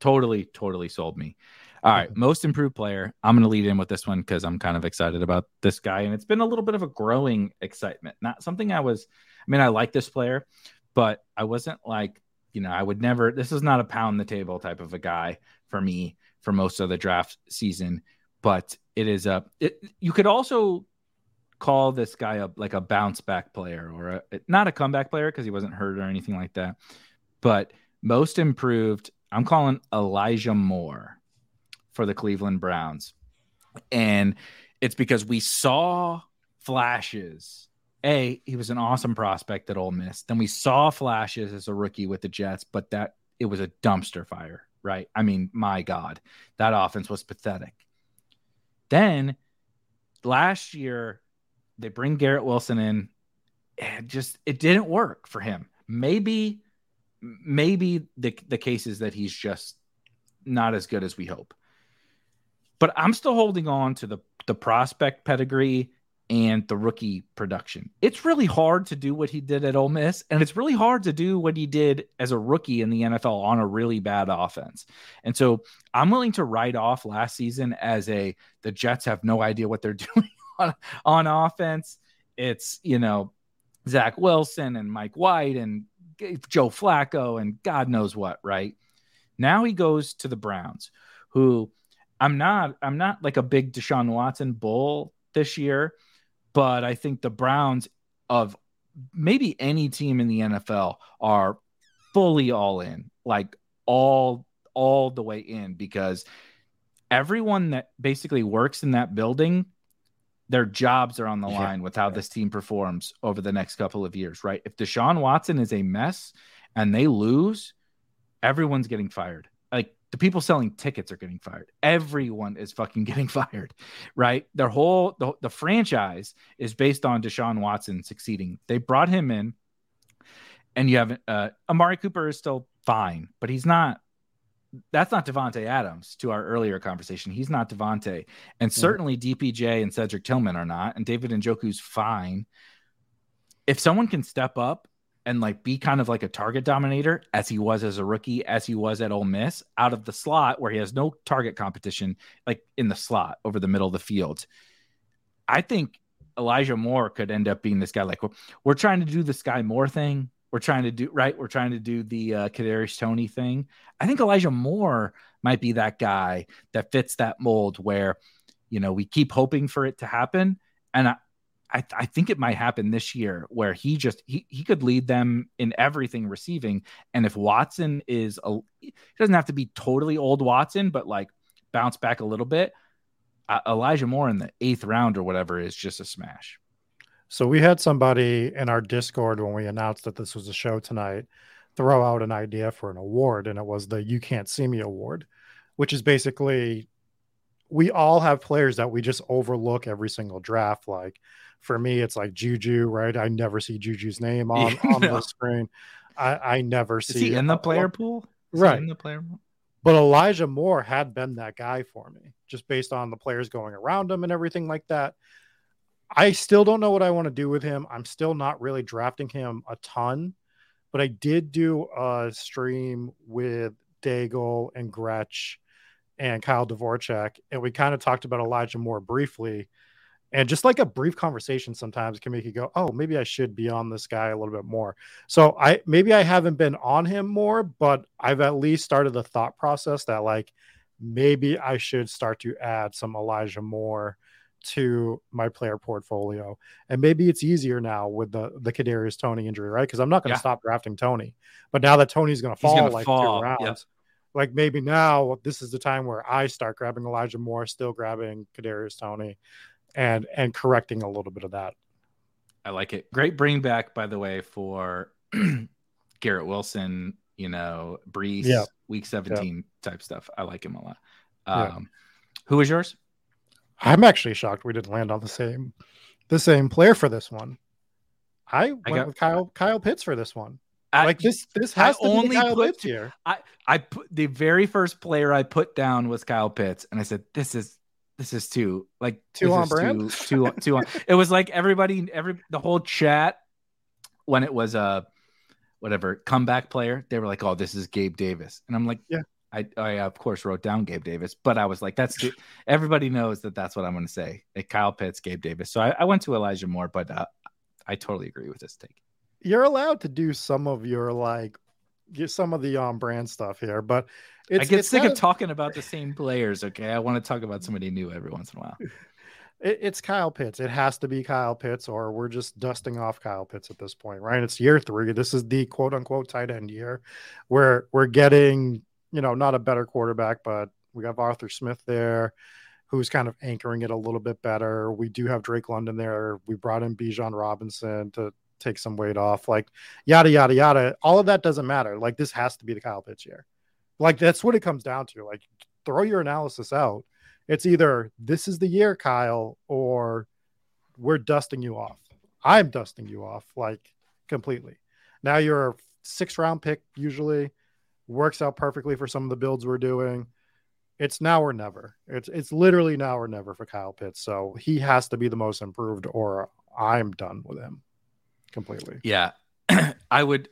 totally, totally sold me. All right, most improved player. I'm going to lead in with this one because I'm kind of excited about this guy, and it's been a little bit of a growing excitement. Not something I was. I mean, I like this player, but I wasn't like you know I would never. This is not a pound the table type of a guy for me for most of the draft season but it is a it, you could also call this guy a like a bounce back player or a, not a comeback player because he wasn't hurt or anything like that but most improved i'm calling elijah moore for the cleveland browns and it's because we saw flashes a he was an awesome prospect at Ole Miss. Then we saw flashes as a rookie with the Jets, but that it was a dumpster fire, right? I mean, my God, that offense was pathetic. Then last year, they bring Garrett Wilson in. And just it didn't work for him. Maybe, maybe the the case is that he's just not as good as we hope. But I'm still holding on to the the prospect pedigree and the rookie production. It's really hard to do what he did at Ole Miss, and it's really hard to do what he did as a rookie in the NFL on a really bad offense. And so I'm willing to write off last season as a the Jets have no idea what they're doing on, on offense. It's, you know, Zach Wilson and Mike White and Joe Flacco and God knows what, right? Now he goes to the Browns, who I'm not, I'm not like a big Deshaun Watson bull this year but I think the Browns of maybe any team in the NFL are fully all in, like all all the way in because everyone that basically works in that building their jobs are on the line yeah. with how this team performs over the next couple of years, right? If Deshaun Watson is a mess and they lose, everyone's getting fired. Like the people selling tickets are getting fired. Everyone is fucking getting fired, right? Their whole the, the franchise is based on Deshaun Watson succeeding. They brought him in, and you have uh, Amari Cooper is still fine, but he's not. That's not Davante Adams. To our earlier conversation, he's not Davante, and certainly DPJ and Cedric Tillman are not, and David and Njoku's fine. If someone can step up and like be kind of like a target dominator as he was as a rookie, as he was at Ole Miss, out of the slot where he has no target competition, like in the slot over the middle of the field. I think Elijah Moore could end up being this guy. Like we're, trying to do the Sky Moore thing. We're trying to do right. We're trying to do the uh, Kadarius Toney thing. I think Elijah Moore might be that guy that fits that mold where, you know, we keep hoping for it to happen. And I, I, I think it might happen this year where he just he, he could lead them in everything receiving. And if Watson is a he doesn't have to be totally old Watson, but like bounce back a little bit. Uh, Elijah Moore in the eighth round or whatever is just a smash. So we had somebody in our Discord when we announced that this was a show tonight throw out an idea for an award, and it was the "You Can't See Me" award, which is basically we all have players that we just overlook every single draft. Like for me, it's like Juju, right? I never see Juju's name on, yeah, on no. the screen. I, I never Is see in the player pool. Is right. in the player pool. But Elijah Moore had been that guy for me, just based on the players going around him and everything like that. I still don't know what I want to do with him. I'm still not really drafting him a ton, but I did do a stream with Daigle and Gretch and Kyle Dvorchak, and we kind of talked about Elijah Moore briefly. And just like a brief conversation sometimes can make you go, oh, maybe I should be on this guy a little bit more. So I maybe I haven't been on him more, but I've at least started the thought process that like maybe I should start to add some Elijah Moore to my player portfolio. And maybe it's easier now with the the Kadarius Toney injury, right? Because I'm not going to yeah. stop drafting Toney, but now that Toney's going to fall like fall. two rounds, like maybe now this is the time where I start grabbing Elijah Moore, still grabbing Kadarius Toney, and and correcting a little bit of that. I like it. Great bring back, by the way, for Garrett Wilson. You know, Breece, yeah. Week 17 yeah. type stuff. I like him a lot. Um, yeah. Who was yours? I'm actually shocked we didn't land on the same the same player for this one. I went got, with Kyle Kyle Pitts for this one. I, like this this has I to only be Kyle put, Pitts here. I I put the very first player I put down was Kyle Pitts, and I said this is this is too like too on brand. Too, too, too on. It was like everybody, every the whole chat when it was a whatever comeback player, they were like, "Oh, this is Gabe Davis," and I'm like, "Yeah." I, I of course wrote down Gabe Davis, but I was like, "That's everybody knows that that's what I'm going to say." Like Kyle Pitts, Gabe Davis. So I, I went to Elijah Moore, but uh, I totally agree with this take. You're allowed to do some of your like get some of the on brand stuff here, but I get sick of, of talking about the same players. Okay, I want to talk about somebody new every once in a while. It, it's Kyle Pitts. It has to be Kyle Pitts, or we're just dusting off Kyle Pitts at this point, right? It's year three. This is the quote unquote tight end year, where we're getting, you know, not a better quarterback, but we have Arthur Smith there, who's kind of anchoring it a little bit better. We do have Drake London there. We brought in Bijan Robinson to take some weight off, like yada yada yada. All of that doesn't matter. Like this has to be the Kyle Pitts year. Like that's what it comes down to. Like throw your analysis out. It's either this is the year, Kyle, or we're dusting you off. I'm dusting you off like completely. Now you're a six round pick, usually works out perfectly for some of the builds we're doing. It's now or never. It's it's literally now or never for Kyle Pitts. So he has to be the most improved, or I'm done with him completely. Yeah. I would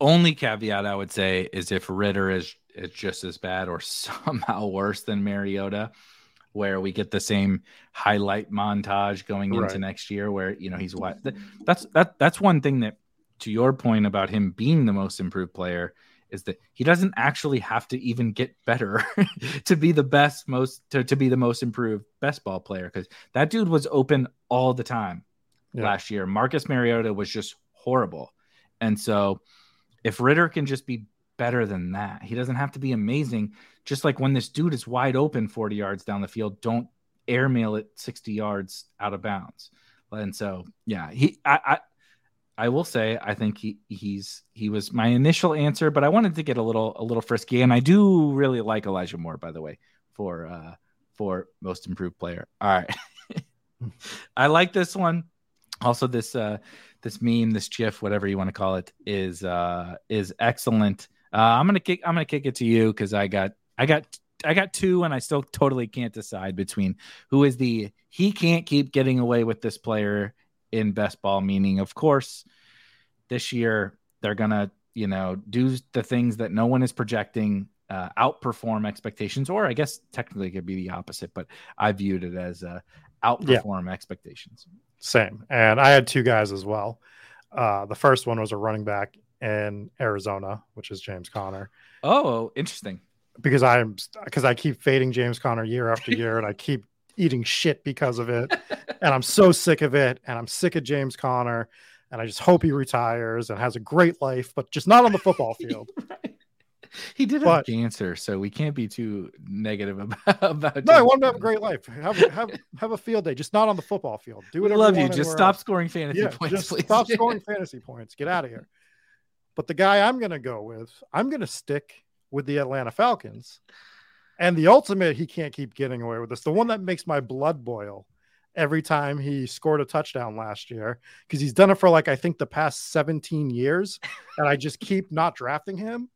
only caveat I would say is if Ridder is is just as bad or somehow worse than Mariota, where we get the same highlight montage going right. into next year, where you know he's what that's that that's one thing that to your point about him being the most improved player is that he doesn't actually have to even get better to be the best most to, to be the most improved best ball player because that dude was open all the time yeah. last year marcus mariota was just horrible and so if Ridder can just be better than that, he doesn't have to be amazing. Just like when this dude is wide open 40 yards down the field, don't airmail it 60 yards out of bounds. And so, yeah, he, I, I, I will say I think he he's he was my initial answer, but I wanted to get a little a little frisky, and I do really like Elijah Moore, by the way, for uh for most improved player. All right, I like this one. Also, this uh this meme, this GIF, whatever you want to call it, is uh, is excellent. Uh, I'm gonna kick. I'm gonna kick it to you because I got I got I got two, and I still totally can't decide between who is the he can't keep getting away with this player in best ball. Meaning, of course, this year they're gonna you know do the things that no one is projecting uh, outperform expectations, or I guess technically it could be the opposite, but I viewed it as uh, outperform yeah. expectations. Same. And I had two guys as well. Uh, the first one was a running back in Arizona, which is James Conner. Oh, interesting. Because I'm because I keep fading James Conner year after year, and I keep eating shit because of it, and I'm so sick of it, and I'm sick of James Conner, and I just hope he retires and has a great life, but just not on the football field. right he did have cancer, so we can't be too negative about. about no, I want him to have a great life. Have have have a field day, just not on the football field. Do whatever. love you. Just stop else. scoring fantasy yeah, points, just please. Stop scoring fantasy points. Get out of here. But the guy I'm going to go with, I'm going to stick with the Atlanta Falcons. And the ultimate, he can't keep getting away with this. The one that makes my blood boil every time he scored a touchdown last year because he's done it for like I think the past 17 years, and I just keep not drafting him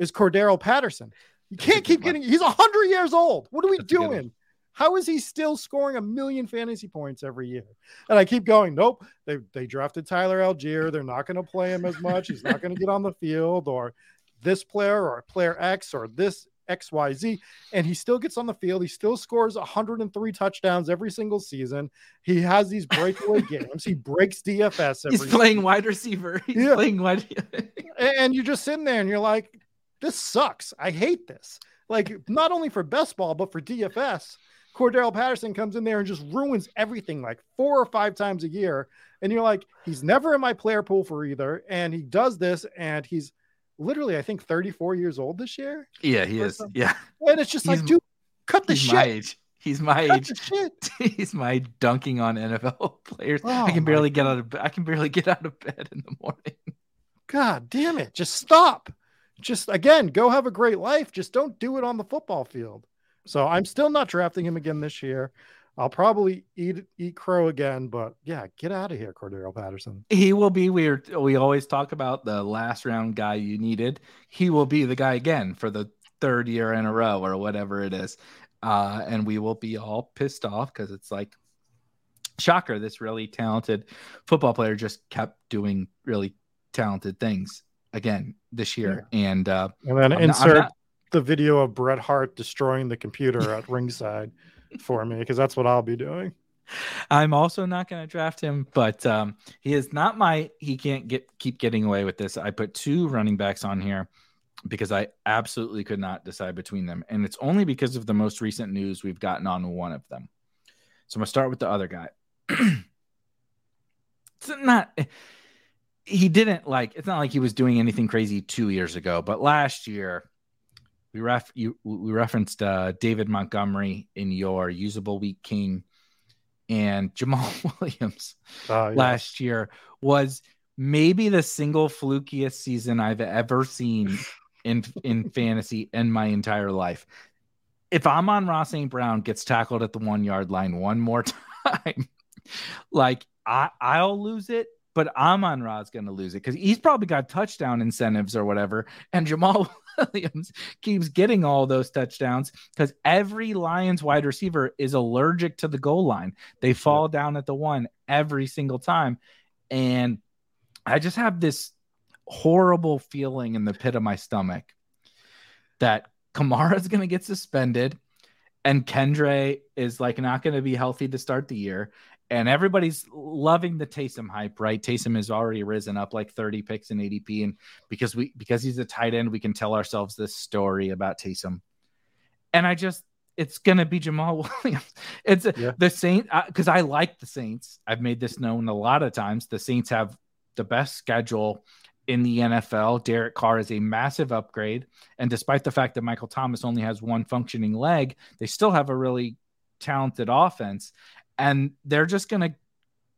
is Cordarrelle Patterson. You can't keep getting. He's hundred years old. What are we That's doing? How is he still scoring a million fantasy points every year? And I keep going. Nope. They they drafted Tyler Allgeier. They're not going to play him as much. He's not going to get on the field. Or this player or player X or this XYZ. And he still gets on the field. He still scores 103 touchdowns every single season. He has these breakaway games. He breaks DFS. He's playing season. wide receiver. He's yeah. playing wide. and you're just sitting there and you're like, this sucks. I hate this. Like, not only for best ball, but for DFS. Cordarrelle Patterson comes in there and just ruins everything like four or five times a year. And you're like, he's never in my player pool for either. And he does this and he's literally, I think, 34 years old this year. Yeah, he is. Something. Yeah. And it's just he's, like, dude, cut the he's shit. My age. He's my cut age. He's my dunking on NFL players. Oh, I can barely get out of bed. I can barely get out of bed in the morning. God damn it. Just stop. Just again, go have a great life. Just don't do it on the football field. So I'm still not drafting him again this year. I'll probably eat eat crow again, but yeah, get out of here, Cordarrelle Patterson. He will be weird. We always talk about the last round guy you needed. He will be the guy again for the third year in a row or whatever it is. Uh, and we will be all pissed off because it's like shocker, this really talented football player just kept doing really talented things again this year. Yeah. And uh, and then I'm insert not, not, the video of Bret Hart destroying the computer at ringside for me because that's what I'll be doing. I'm also not going to draft him, but um, he is not my. He can't get keep getting away with this. I put two running backs on here because I absolutely could not decide between them, and it's only because of the most recent news we've gotten on one of them. So I'm gonna start with the other guy. it's not. He didn't like. It's not like he was doing anything crazy two years ago, but last year we ref you we referenced uh, David Montgomery in your usable week king and Jamaal Williams uh, yeah. last year was maybe the single flukiest season I've ever seen in in fantasy in my entire life. If Amon Ross St. Brown gets tackled at the one yard line one more time, like I I'll lose it but Amon Ra's going to lose it because he's probably got touchdown incentives or whatever. And Jamaal Williams keeps getting all those touchdowns because every Lions wide receiver is allergic to the goal line. They fall yeah. down at the one every single time. And I just have this horrible feeling in the pit of my stomach that Kamara is going to get suspended and Kendre is like not going to be healthy to start the year and everybody's loving the Taysom hype, right? Taysom has already risen up like 30 picks in ADP, and because we because he's a tight end, we can tell ourselves this story about Taysom. And I just it's gonna be Jamaal Williams. It's yeah. the Saint because uh, I like the Saints. I've made this known a lot of times. The Saints have the best schedule in the NFL. Derek Carr is a massive upgrade, and despite the fact that Michael Thomas only has one functioning leg, they still have a really talented offense and they're just going to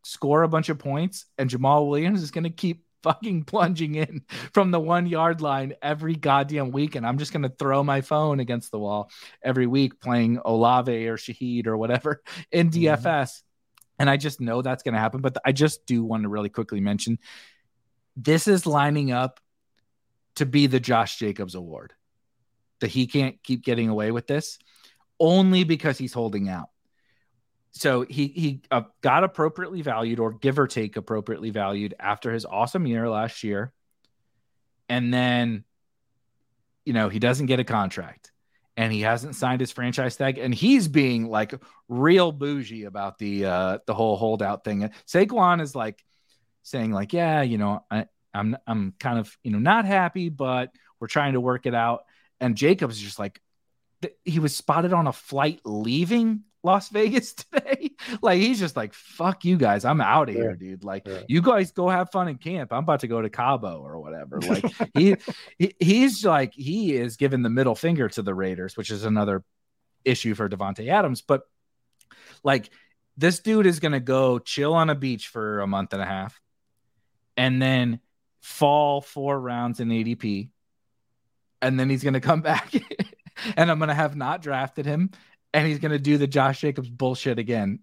score a bunch of points, and Jamaal Williams is going to keep fucking plunging in from the one yard line every goddamn week. And I'm just going to throw my phone against the wall every week playing Olave or Shaheed or whatever in DFS. Mm-hmm. And I just know that's going to happen. But I just do want to really quickly mention this is lining up to be the Josh Jacobs award. That he can't keep getting away with this only because he's holding out so he he uh, got appropriately valued or give or take appropriately valued after his awesome year last year. And then you know he doesn't get a contract and he hasn't signed his franchise tag. And he's being like real bougie about the uh the whole holdout thing. Saquon is like saying like yeah you know I, I'm I'm kind of you know not happy but we're trying to work it out. And Jacobs just like he was spotted on a flight leaving Las Vegas today. like he's just like, fuck you guys. I'm out of yeah. here, dude. Like yeah. you guys go have fun in camp. I'm about to go to Cabo or whatever. Like he, he he's like he is giving the middle finger to the Raiders, which is another issue for Davante Adams. But like this dude is gonna go chill on a beach for a month and a half and then fall four rounds in ADP. And then he's gonna come back and I'm gonna have not drafted him and he's going to do the Josh Jacobs bullshit again,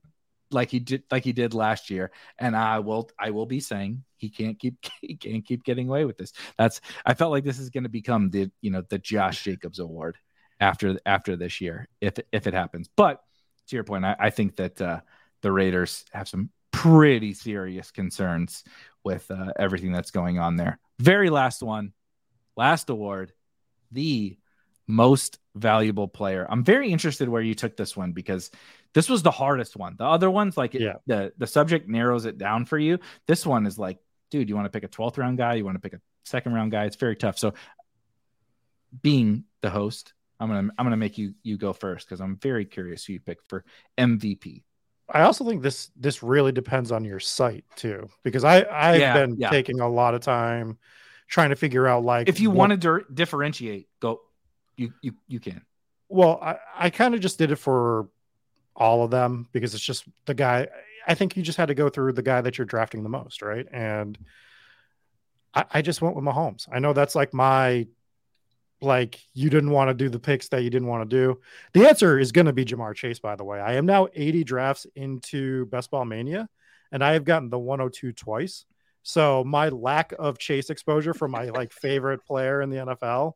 like he did, like he did last year. And I will, I will be saying he can't keep, he can't keep getting away with this. That's, I felt like this is going to become the, you know, the Josh Jacobs award after after this year, if if it happens. But to your point, I, I think that uh, the Raiders have some pretty serious concerns with uh, everything that's going on there. Very last one, last award, the most valuable player. I'm very interested where you took this one because this was the hardest one. The other ones, like it, Yeah. the the subject narrows it down for you. This one is like, dude, you want to pick a 12th round guy? You want to pick a second round guy? It's very tough. So, being the host, I'm gonna I'm gonna make you you go first because I'm very curious who you pick for MVP. I also think this this really depends on your site too, because I I've Yeah, been yeah. taking a lot of time trying to figure out like If you what- wanted to differentiate, go. You you you can. Well, I, I kind of just did it for all of them because it's just the guy. I think you just had to go through the guy that you're drafting the most, right? And I, I just went with Mahomes. I know that's like my like you didn't want to do the picks that you didn't want to do. The answer is going to be Ja'Marr Chase. By the way, I am now 80 drafts into Best Ball Mania, and I have gotten the 102 twice. So my lack of Chase exposure for my like favorite player in the NFL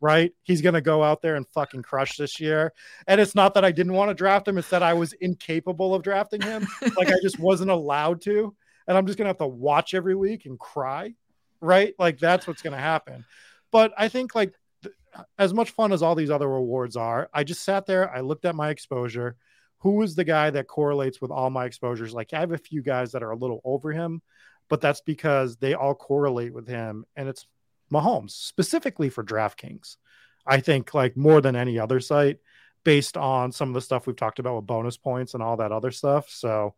right? He's going to go out there and fucking crush this year. And it's not that I didn't want to draft him, it's that I was incapable of drafting him. like I just wasn't allowed to. And I'm just going to have to watch every week and cry, right? Like that's what's going to happen. But I think like th- as much fun as all these other rewards are, I just sat there, I looked at my exposure. Who is the guy that correlates with all my exposures? Like I have a few guys that are a little over him, but that's because they all correlate with him. And it's Mahomes, specifically for DraftKings. I think like more than any other site, based on some of the stuff we've talked about with bonus points and all that other stuff. So,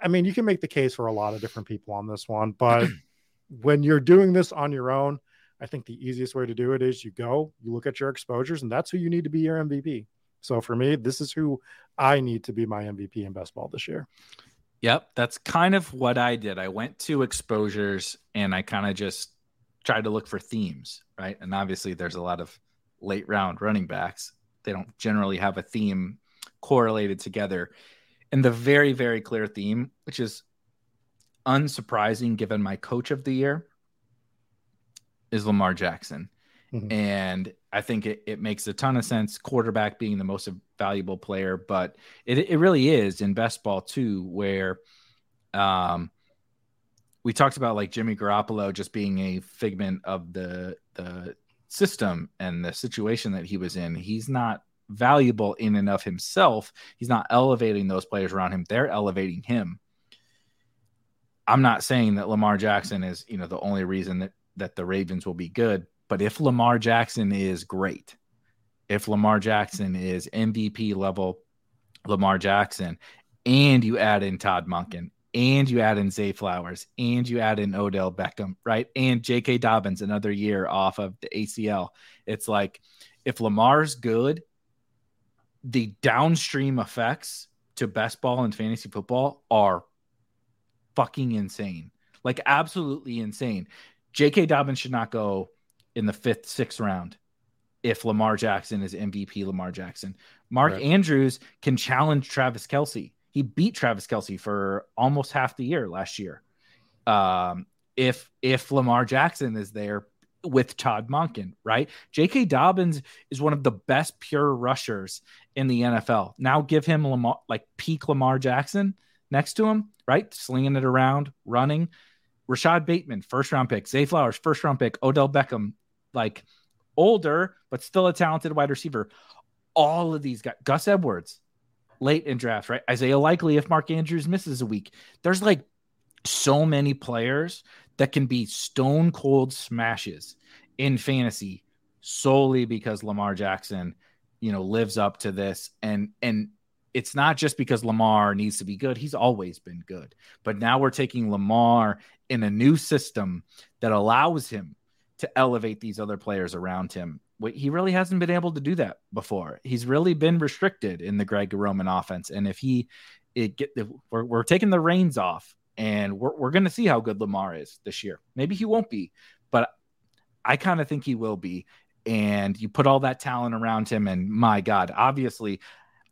I- mean, you can make the case for a lot of different people on this one, but when you're doing this on your own, I think the easiest way to do it is you go, you look at your exposures, and that's who you need to be your MVP. So for me, this is who I need to be my MVP in best ball this year. Yep, that's kind of what I did. I went to exposures and I kind of just tried to look for themes, right? And obviously, there's a lot of late round running backs. They don't generally have a theme correlated together. And the very, very clear theme, which is unsurprising given my coach of the year, is Lamar Jackson. Mhm. And I think it, it makes a ton of sense, quarterback being the most valuable player, but it, it really is in best ball too, where um, we talked about like Jimmy Garoppolo just being a figment of the the system and the situation that he was in. He's not valuable in and of himself. He's not elevating those players around him. They're elevating him. I'm not saying that Lamar Jackson is, you know, the only reason that that the Ravens will be good, but if Lamar Jackson is great, if Lamar Jackson is MVP level Lamar Jackson, and you add in Todd Monken, and you add in Zay Flowers, and you add in Odell Beckham, right? And J.K. Dobbins another year off of the ACL. It's like if Lamar's good, the downstream effects to best ball and fantasy football are fucking insane. Like absolutely insane. J.K. Dobbins should not go in the fifth, sixth round if Lamar Jackson is MVP Lamar Jackson. Mark Right. Andrews can challenge Travis Kelce. He beat Travis Kelce for almost half the year last year. Um, if if Lamar Jackson is there with Todd Monken, right? J.K. Dobbins is one of the best pure rushers in the NFL. Now give him Lamar like peak Lamar Jackson next to him, right? Slinging it around, running. Rashod Bateman, first round pick. Zay Flowers, first round pick. Odell Beckham, like older, but still a talented wide receiver. All of these guys, Gus Edwards, late in draft, right? Isaiah Likely, if Mark Andrews misses a week. There's like so many players that can be stone cold smashes in fantasy solely because Lamar Jackson, you know, lives up to this. And, and, it's not just because Lamar needs to be good. He's always been good. But now we're taking Lamar in a new system that allows him to elevate these other players around him. He really hasn't been able to do that before. He's really been restricted in the Greg Roman offense. And if he, it get, we're, we're taking the reins off and we're, we're going to see how good Lamar is this year. Maybe he won't be, but I kind of think he will be. And you put all that talent around him, and my God, obviously,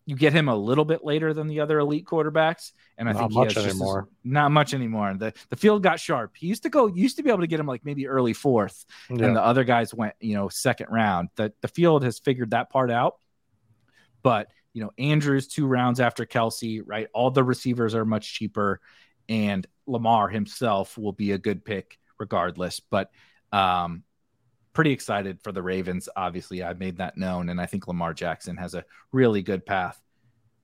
you get him a little bit later than the other elite quarterbacks, and I Not think much he has just as- not much anymore. The the field got sharp. He used to go, used to be able to get him like maybe early fourth, Yeah. and the other guys went, you know, second round. The the field has figured that part out. But you know, Andrews two rounds after Kelce, right? All the receivers are much cheaper, and Lamar himself will be a good pick regardless. But um, pretty excited for the Ravens. Obviously, I made that known, and I think Lamar Jackson has a really good path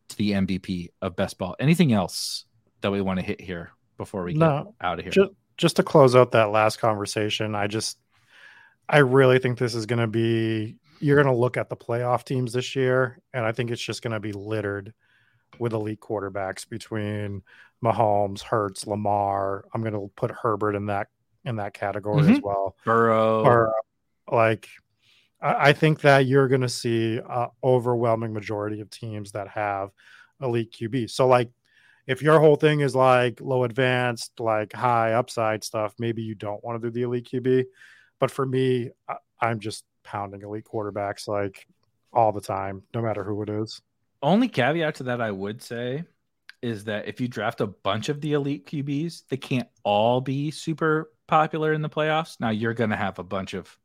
to the MVP of best ball. Anything else that we want to hit here before we no, get out of here? Just, just to close out that last conversation, I just, I really think this is going to be. You're going to look at the playoff teams this year, and I think it's just going to be littered with elite quarterbacks between Mahomes, Hurts, Lamar. I'm going to put Herbert in that in that category mm-hmm. as well. Burrow. Burrow. Like, I, think that you're going to see an overwhelming majority of teams that have elite QB. So, like, if your whole thing is like low advanced, like high upside stuff, maybe you don't want to do the elite QB. But for me, I, I'm just pounding elite quarterbacks like all the time, no matter who it is. Only caveat to that I would say is that if you draft a bunch of the elite QBs, they can't all be super popular in the playoffs. Now you're going to have a bunch of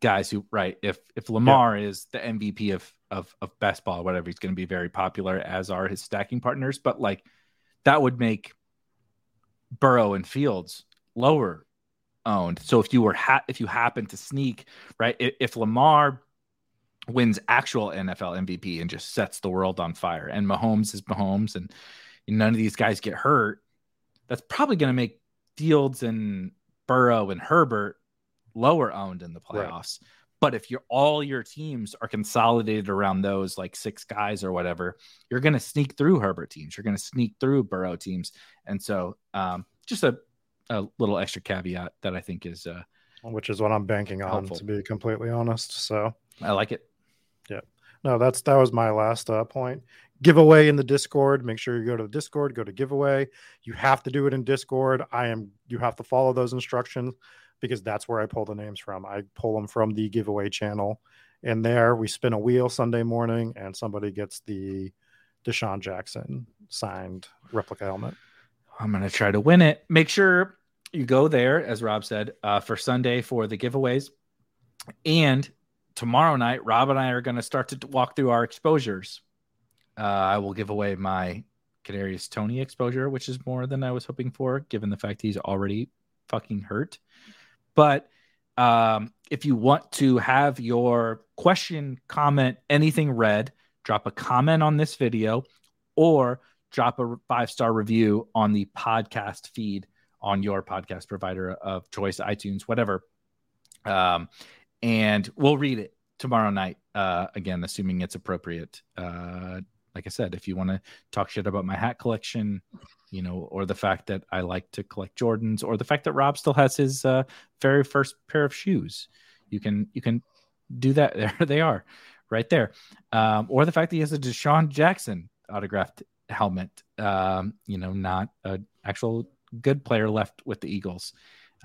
guys who, right? If if Lamar yeah. is the MVP of of of best ball, whatever, he's going to be very popular, as are his stacking partners. But like that would make Burrow and Fields lower owned. So if you were ha- if you happen to sneak right, if, if Lamar wins actual NFL MVP and just sets the world on fire. And Mahomes is Mahomes, and none of these guys get hurt. That's probably going to make Fields and Burrow and Herbert lower owned in the playoffs. Right. But if you're all your teams are consolidated around those like six guys or whatever, you're going to sneak through Herbert teams. You're going to sneak through Burrow teams. And so, um, just a, a little extra caveat that I think is, uh, which is what I'm banking on, helpful. to be completely honest. So I like it. Yeah. No, that's that was my last uh, point. Giveaway in the Discord. Make sure you go to the Discord, go to giveaway. You have to do it in Discord. I am you have to follow those instructions because that's where I pull the names from. I pull them from the giveaway channel. And there we spin a wheel Sunday morning and somebody gets the DeSean Jackson signed replica helmet. I'm going to try to win it. Make sure you go there, as Rob said, uh, for Sunday for the giveaways. And tomorrow night, Rob and I are going to start to walk through our exposures. Uh, I will give away my Kadarius Toney exposure, which is more than I was hoping for, given the fact he's already fucking hurt. But um, if you want to have your question, comment, anything read, drop a comment on this video or drop a five star review on the podcast feed on your podcast provider of choice, iTunes, whatever. Um, and we'll read it tomorrow night. Uh, again, assuming it's appropriate. Uh, like I said, if you want to talk shit about my hat collection, you know, or the fact that I like to collect Jordans, or the fact that Rob still has his uh, very first pair of shoes, you can you can do that. There they are, right there. Um, or the fact that he has a DeSean Jackson autographed helmet. Um, you know, not an actual good player left with the Eagles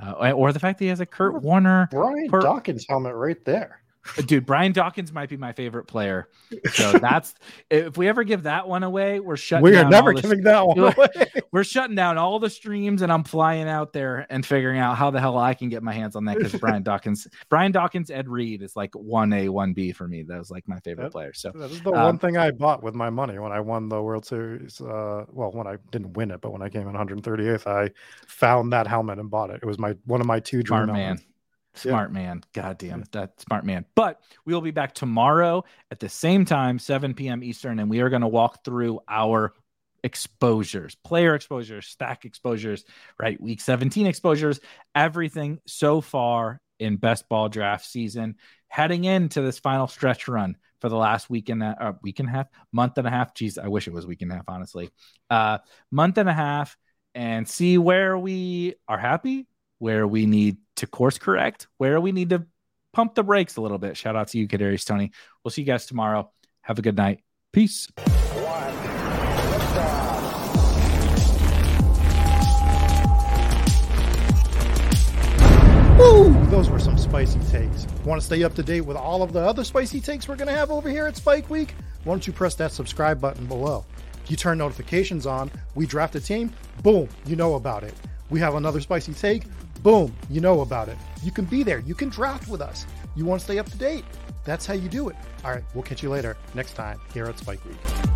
uh, or the fact that he has a Kurt Warner, Brian per- Dawkins helmet right there. Dude, Brian Dawkins might be my favorite player. So that's if we ever give that one away, we're shutting. We are never giving that one away. We're shutting down all the streams, and I'm flying out there and figuring out how the hell I can get my hands on that because Brian Dawkins, Brian Dawkins, Ed Reed is like one A, one B for me. That was like my favorite that, player. So that is the um, one thing I bought with my money when I won the World Series. Uh, well, when I didn't win it, but when I came in 138th, I found that helmet and bought it. It was my one of my two dream man. Smart yeah. man. God damn it. That smart man. But we will be back tomorrow at the same time, 7 p.m. Eastern, and we are going to walk through our exposures, player exposures, stack exposures, right? Week 17 exposures, everything so far in best ball draft season, heading into this final stretch run for the last week and a uh, week and a half, month and a half. Geez, I wish it was week and a half, honestly. Uh, month and a half, and see where we are happy, where we need to course correct, where we need to pump the brakes a little bit. Shout out to you, Kadarius Toney. We'll see you guys tomorrow. Have a good night. Peace. Woo! Those were some spicy takes. Want to stay up to date with all of the other spicy takes we're going to have over here at Spike Week? Why don't you press that subscribe button below? You turn notifications on, we draft a team, boom, you know about it. We have another spicy take, boom, you know about it. You can be there. You can draft with us. You want to stay up to date. That's how you do it. All right, we'll catch you later next time here at Spike Week.